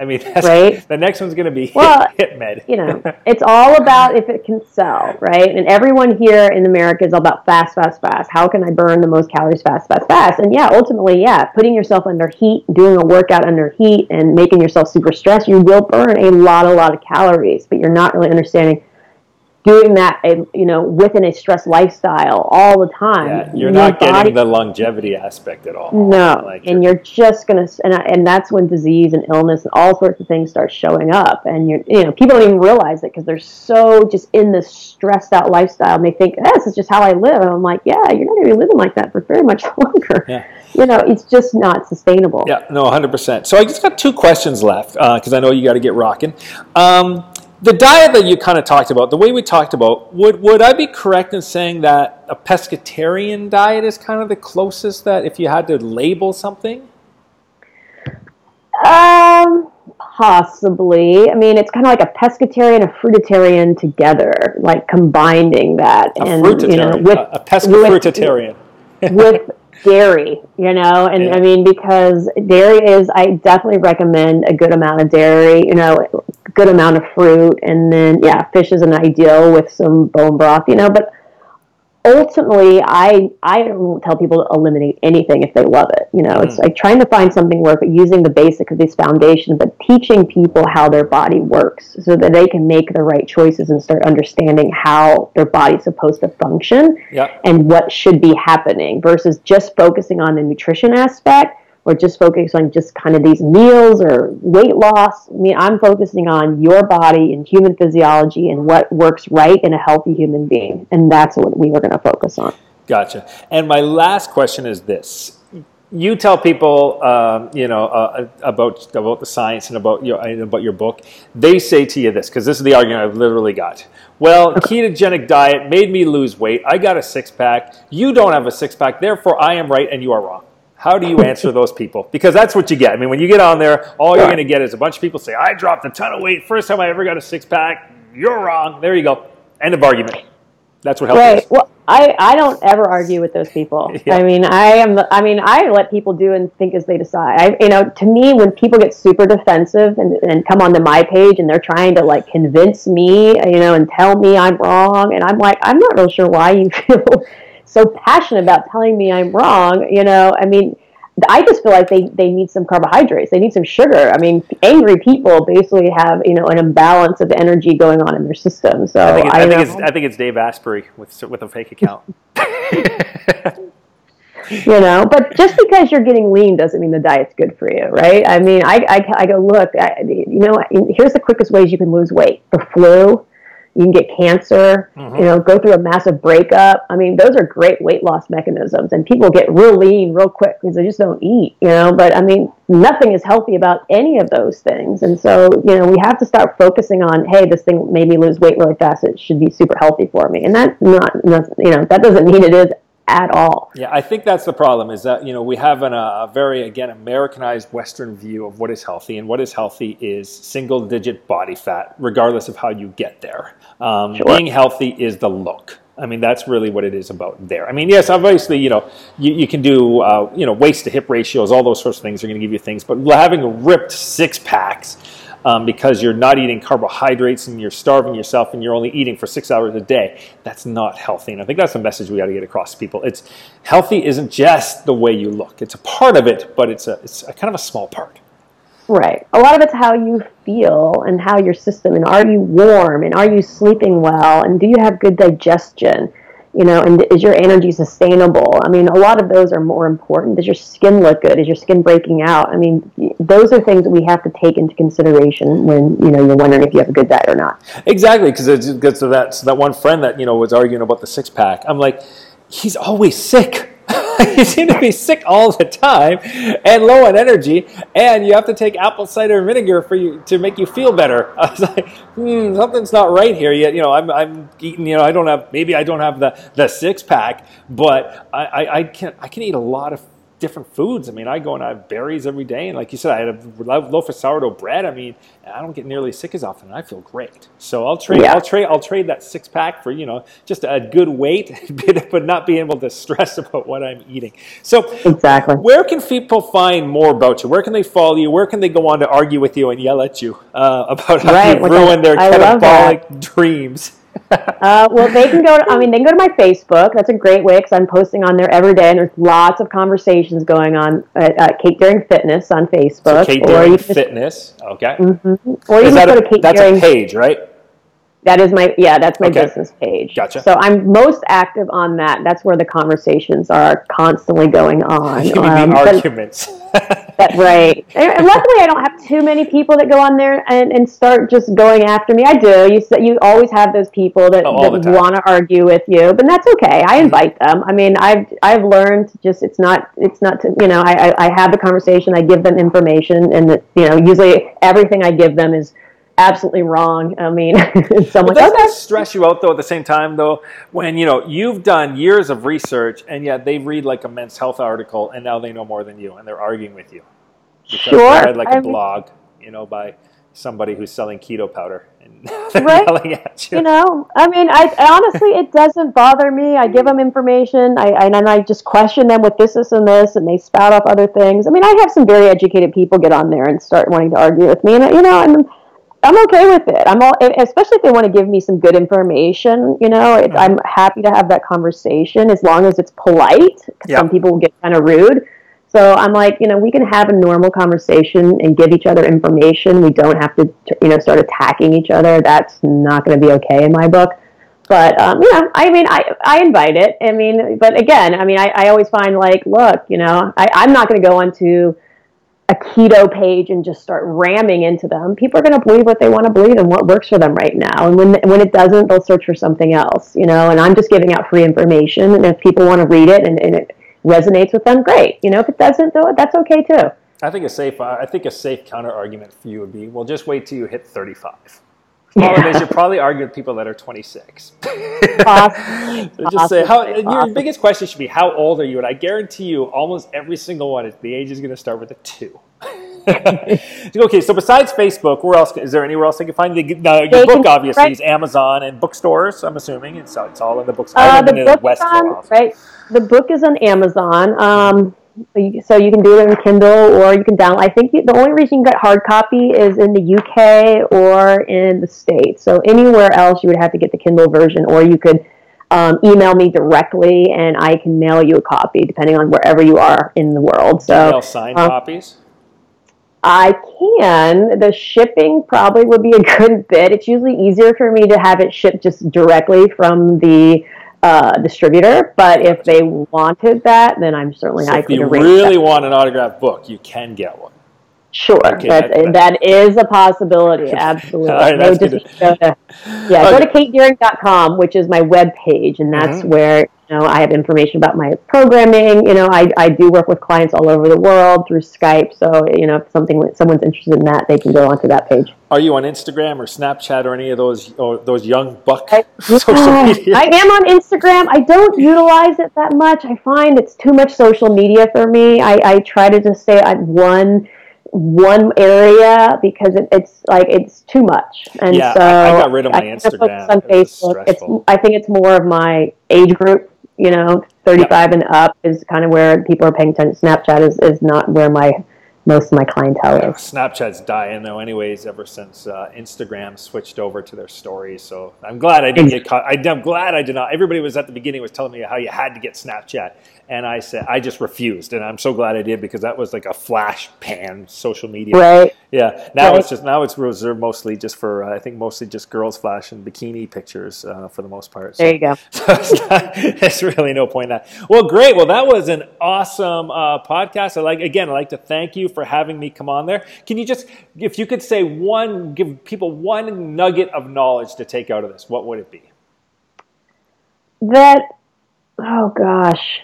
I mean, right? the next one's going to be well, HIIT med. you know, it's all about if it can sell, right? And everyone here in America is all about fast, fast, fast. How can I burn the most calories fast, fast, fast? And yeah, ultimately, yeah, putting yourself under heat, doing a workout under heat, and making yourself super stressed, you will burn a lot, a lot of calories. But you're not really understanding doing that, you know, within a stress lifestyle all the time. Yeah, you're not body, getting the longevity aspect at all. No, like and you're just gonna, and, and that's when disease and illness and all sorts of things start showing up. And you're, you know, people don't even realize it because they're so just in this stressed out lifestyle, and they think oh, this is just how I live. And I'm like, yeah, you're not gonna be living like that for very much longer. Yeah. You know, it's just not sustainable. Yeah, no, 100%. So I just got two questions left because uh, I know you got to get rocking. Um, the diet that you kind of talked about, the way we talked about, would would I be correct in saying that a pescatarian diet is kind of the closest that if you had to label something? Um, possibly. I mean, it's kind of like a pescatarian, a fruitarian together, like combining that, a and you know, with a, a pescafruitarian with, with dairy, you know, and yeah. I mean because dairy is I definitely recommend a good amount of dairy, you know, good amount of fruit, and then yeah, fish is an ideal with some bone broth, you know, but ultimately I I don't tell people to eliminate anything if they love it. You know, mm. it's like trying to find something but using the basic of these foundations, but teaching people how their body works so that they can make the right choices and start understanding how their body's supposed to function yep. and what should be happening versus just focusing on the nutrition aspect or just focus on just kind of these meals or weight loss. I mean, I'm focusing on your body and human physiology and what works right in a healthy human being. And that's what we were going to focus on. Gotcha. And my last question is this. You tell people, um, you know, uh, about about the science and about your about your book. They say to you this because this is the argument I've literally got. Well, ketogenic diet made me lose weight. I got a six pack. You don't have a six pack. Therefore, I am right and you are wrong. How do you answer those people? Because that's what you get. I mean, when you get on there, all you're going to get is a bunch of people say, I dropped a ton of weight. First time I ever got a six pack. You're wrong. There you go. End of argument. That's what helps. Right. Well, I, I don't ever argue with those people. yeah. I mean, I am. I mean, I let people do and think as they decide. I, you know, to me, when people get super defensive and, and come onto my page and they're trying to like convince me, you know, and tell me I'm wrong, and I'm like, I'm not real sure why you feel so passionate about telling me I'm wrong. You know, I mean, I just feel like they, they need some carbohydrates. They need some sugar. I mean, angry people basically have you know an imbalance of energy going on in their system. So I think, it's, I, I think it's, I think it's Dave Asprey with with a fake account. you know, but just because you're getting lean doesn't mean the diet's good for you, right? I mean, I, I, I go look. I, you know, here's the quickest ways you can lose weight: the flu, you can get cancer, mm-hmm. you know, go through a massive breakup. I mean, those are great weight loss mechanisms, and people get real lean real quick because they just don't eat, you know. But I mean, nothing is healthy about any of those things, and so you know, we have to start focusing on, hey, this thing made me lose weight really fast. It should be super healthy for me, and that's not, not you know, that doesn't mean it is at all. Yeah, I think that's the problem is that, you know, we have an, a very, again, Americanized Western view of what is healthy. And what is healthy is single digit body fat, regardless of how you get there. Um, sure. Being healthy is the look. I mean, that's really what it is about there. I mean, yes, obviously, you know, you, you can do, uh, you know, waist to hip ratios, all those sorts of things are going to give you things. But having ripped six packs, um, because you're not eating carbohydrates and you're starving yourself and you're only eating for six hours a day. That's not healthy. And I think that's the message we got to get across to people. It's healthy isn't just the way you look. It's a part of it, but it's a, it's a kind of a small part. Right. A lot of it's how you feel and how your system and are you warm and are you sleeping well and do you have good digestion? You know, and is your energy sustainable? I mean, a lot of those are more important. Does your skin look good? Is your skin breaking out? I mean, those are things that we have to take into consideration when you know you're wondering if you have a good diet or not. Exactly, because it gets to that so that one friend that you know was arguing about the six pack. I'm like, he's always sick. you seem to be sick all the time and low on energy, and you have to take apple cider vinegar for you to make you feel better. I was like, hmm, something's not right here. Yet, you know, I'm, I'm eating. You know, I don't have maybe I don't have the, the six pack, but I, I, I can I can eat a lot of different foods. I mean, I go and I have berries every day, and like you said, I had a loaf of sourdough bread. I mean, I don't get nearly sick as often, and I feel great. So I'll trade, yeah. I'll trade, I'll trade that six pack for you know just a good weight, but not being able to stress about what I'm eating. So exactly, where can people find more about you? Where can they follow you? Where can they go on to argue with you and yell at you uh, about how right, you ruined their catabolic dreams? Uh, well, they can go. To, I mean, they can go to my Facebook. That's a great way because I'm posting on there every day, and there's lots of conversations going on at, at Kate Deering Fitness on Facebook. So Kate Deering Fitness. Okay. Mm-hmm. Or you can go to Kate That's Daring. a page, right? That is my yeah, that's my okay. business page. Gotcha. So I'm most active on that. That's where the conversations are constantly going on. Um, arguments. that, right. And luckily, I don't have too many people that go on there and, and start just going after me. I do. You you always have those people that, oh, that want to argue with you, but that's okay. I mm-hmm. invite them. I mean, I've I've learned just it's not it's not to, you know I, I I have the conversation. I give them information, and that you know usually everything I give them is absolutely wrong. I mean, someone well, does that stress you out though at the same time though when you know you've done years of research and yet they read like a men's health article and now they know more than you and they're arguing with you because sure. they read like a I'm, blog, you know, by somebody who's selling keto powder and they're right? yelling at you. You know, I mean, I honestly, it doesn't bother me. I give them information, I, I, and I just question them with this, this, and this, and they spout off other things. I mean, I have some very educated people get on there and start wanting to argue with me, and you know, and I'm okay with it. I'm all, especially if they want to give me some good information. You know, it, mm-hmm. I'm happy to have that conversation as long as it's polite. Yep. Some people will get kind of rude. So I'm like, you know, we can have a normal conversation and give each other information. We don't have to, you know, start attacking each other. That's not going to be okay in my book. But um, yeah, I mean, I I invite it. I mean, but again, I mean, I, I always find like, look, you know, I, I'm not going to go onto a keto page and just start ramming into them. People are going to believe what they want to believe and what works for them right now. And when when it doesn't, they'll search for something else, you know. And I'm just giving out free information. And if people want to read it and, and it resonates with them, great. You know, if it doesn't, though, that's okay too. I think a safe I think a safe counter argument for you would be, well, just wait till you hit 35. Problem is, you're probably arguing with people that are 26. Possibly. Just say how. Your biggest question should be, "How old are you?" And I guarantee you, almost every single one, is the age is going to start with a two. okay, so besides Facebook, where else is there anywhere else they can find the, your They book? can- Obviously, right. is Amazon and bookstores. I'm assuming it's, it's all in the books. Uh, the book on right. The book is on Amazon. Um, so you can do it in Kindle or you can download. I think you, the only reason you can get hard copy is in the UK or in the States. So anywhere else, you would have to get the Kindle version, or you could um, email me directly, and I can mail you a copy depending on wherever you are in the world. So Email signed um, copies. I can. The shipping probably would be a good bit. It's usually easier for me to have it shipped just directly from the uh, distributor. But if they wanted that, then I'm certainly So I if could you really that. want an autographed book, you can get one. Sure, Okay, that, that- that is a possibility. Absolutely. All right, They that's just good. go to, yeah, go to katedeering.com, which is my web page, and that's Mhm. where you know I have information about my programming. You know, I, I do work with clients all over the world through Skype. So you know, if something someone's interested in that, they can go onto that page. Are you on Instagram or Snapchat or any of those or those young buck I, social media? I am on Instagram. I don't utilize it that much. I find it's too much social media for me. I, I try to just stay at one one area because it, it's like it's too much. And Yeah, so I- I got rid of my focus Instagram. on It Facebook. It's. I think it's more of my age group. You know, thirty five and up is kind of where people are paying attention. Snapchat is, is not where my most of my clientele is. Snapchat's dying though, anyways. Ever since uh, Instagram switched over to their stories, so I'm glad I didn't get caught. I, am glad I did not. Everybody was at the beginning was telling me how you had to get Snapchat, and I said I just refused, and I'm so glad I did because that was like a flash pan social media. Right. Yeah. Now Right. it's just now it's reserved mostly just for uh, I think mostly just girls flashing bikini pictures uh, for the most part. So- There you go. so it's not, really no point in that. Well, great. Well, that was an awesome uh, podcast. I like again. I'd like to thank you for having me come on there. Can you just, if you could say one, give people one nugget of knowledge to take out of this, what would it be? that oh gosh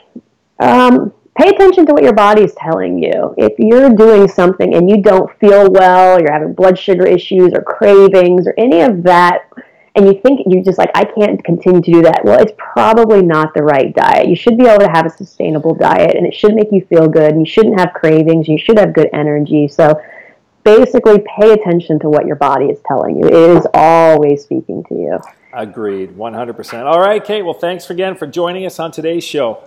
um, pay attention to what your body's telling you if you're doing something and you don't feel well you're having blood sugar issues or cravings or any of that and you think you're just like i can't continue to do that well it's probably not the right diet you should be able to have a sustainable diet and it should make you feel good and you shouldn't have cravings you should have good energy so basically pay attention to what your body is telling you it is always speaking to you Agreed, 100%. All right, Kate. Well, thanks again for joining us on today's show.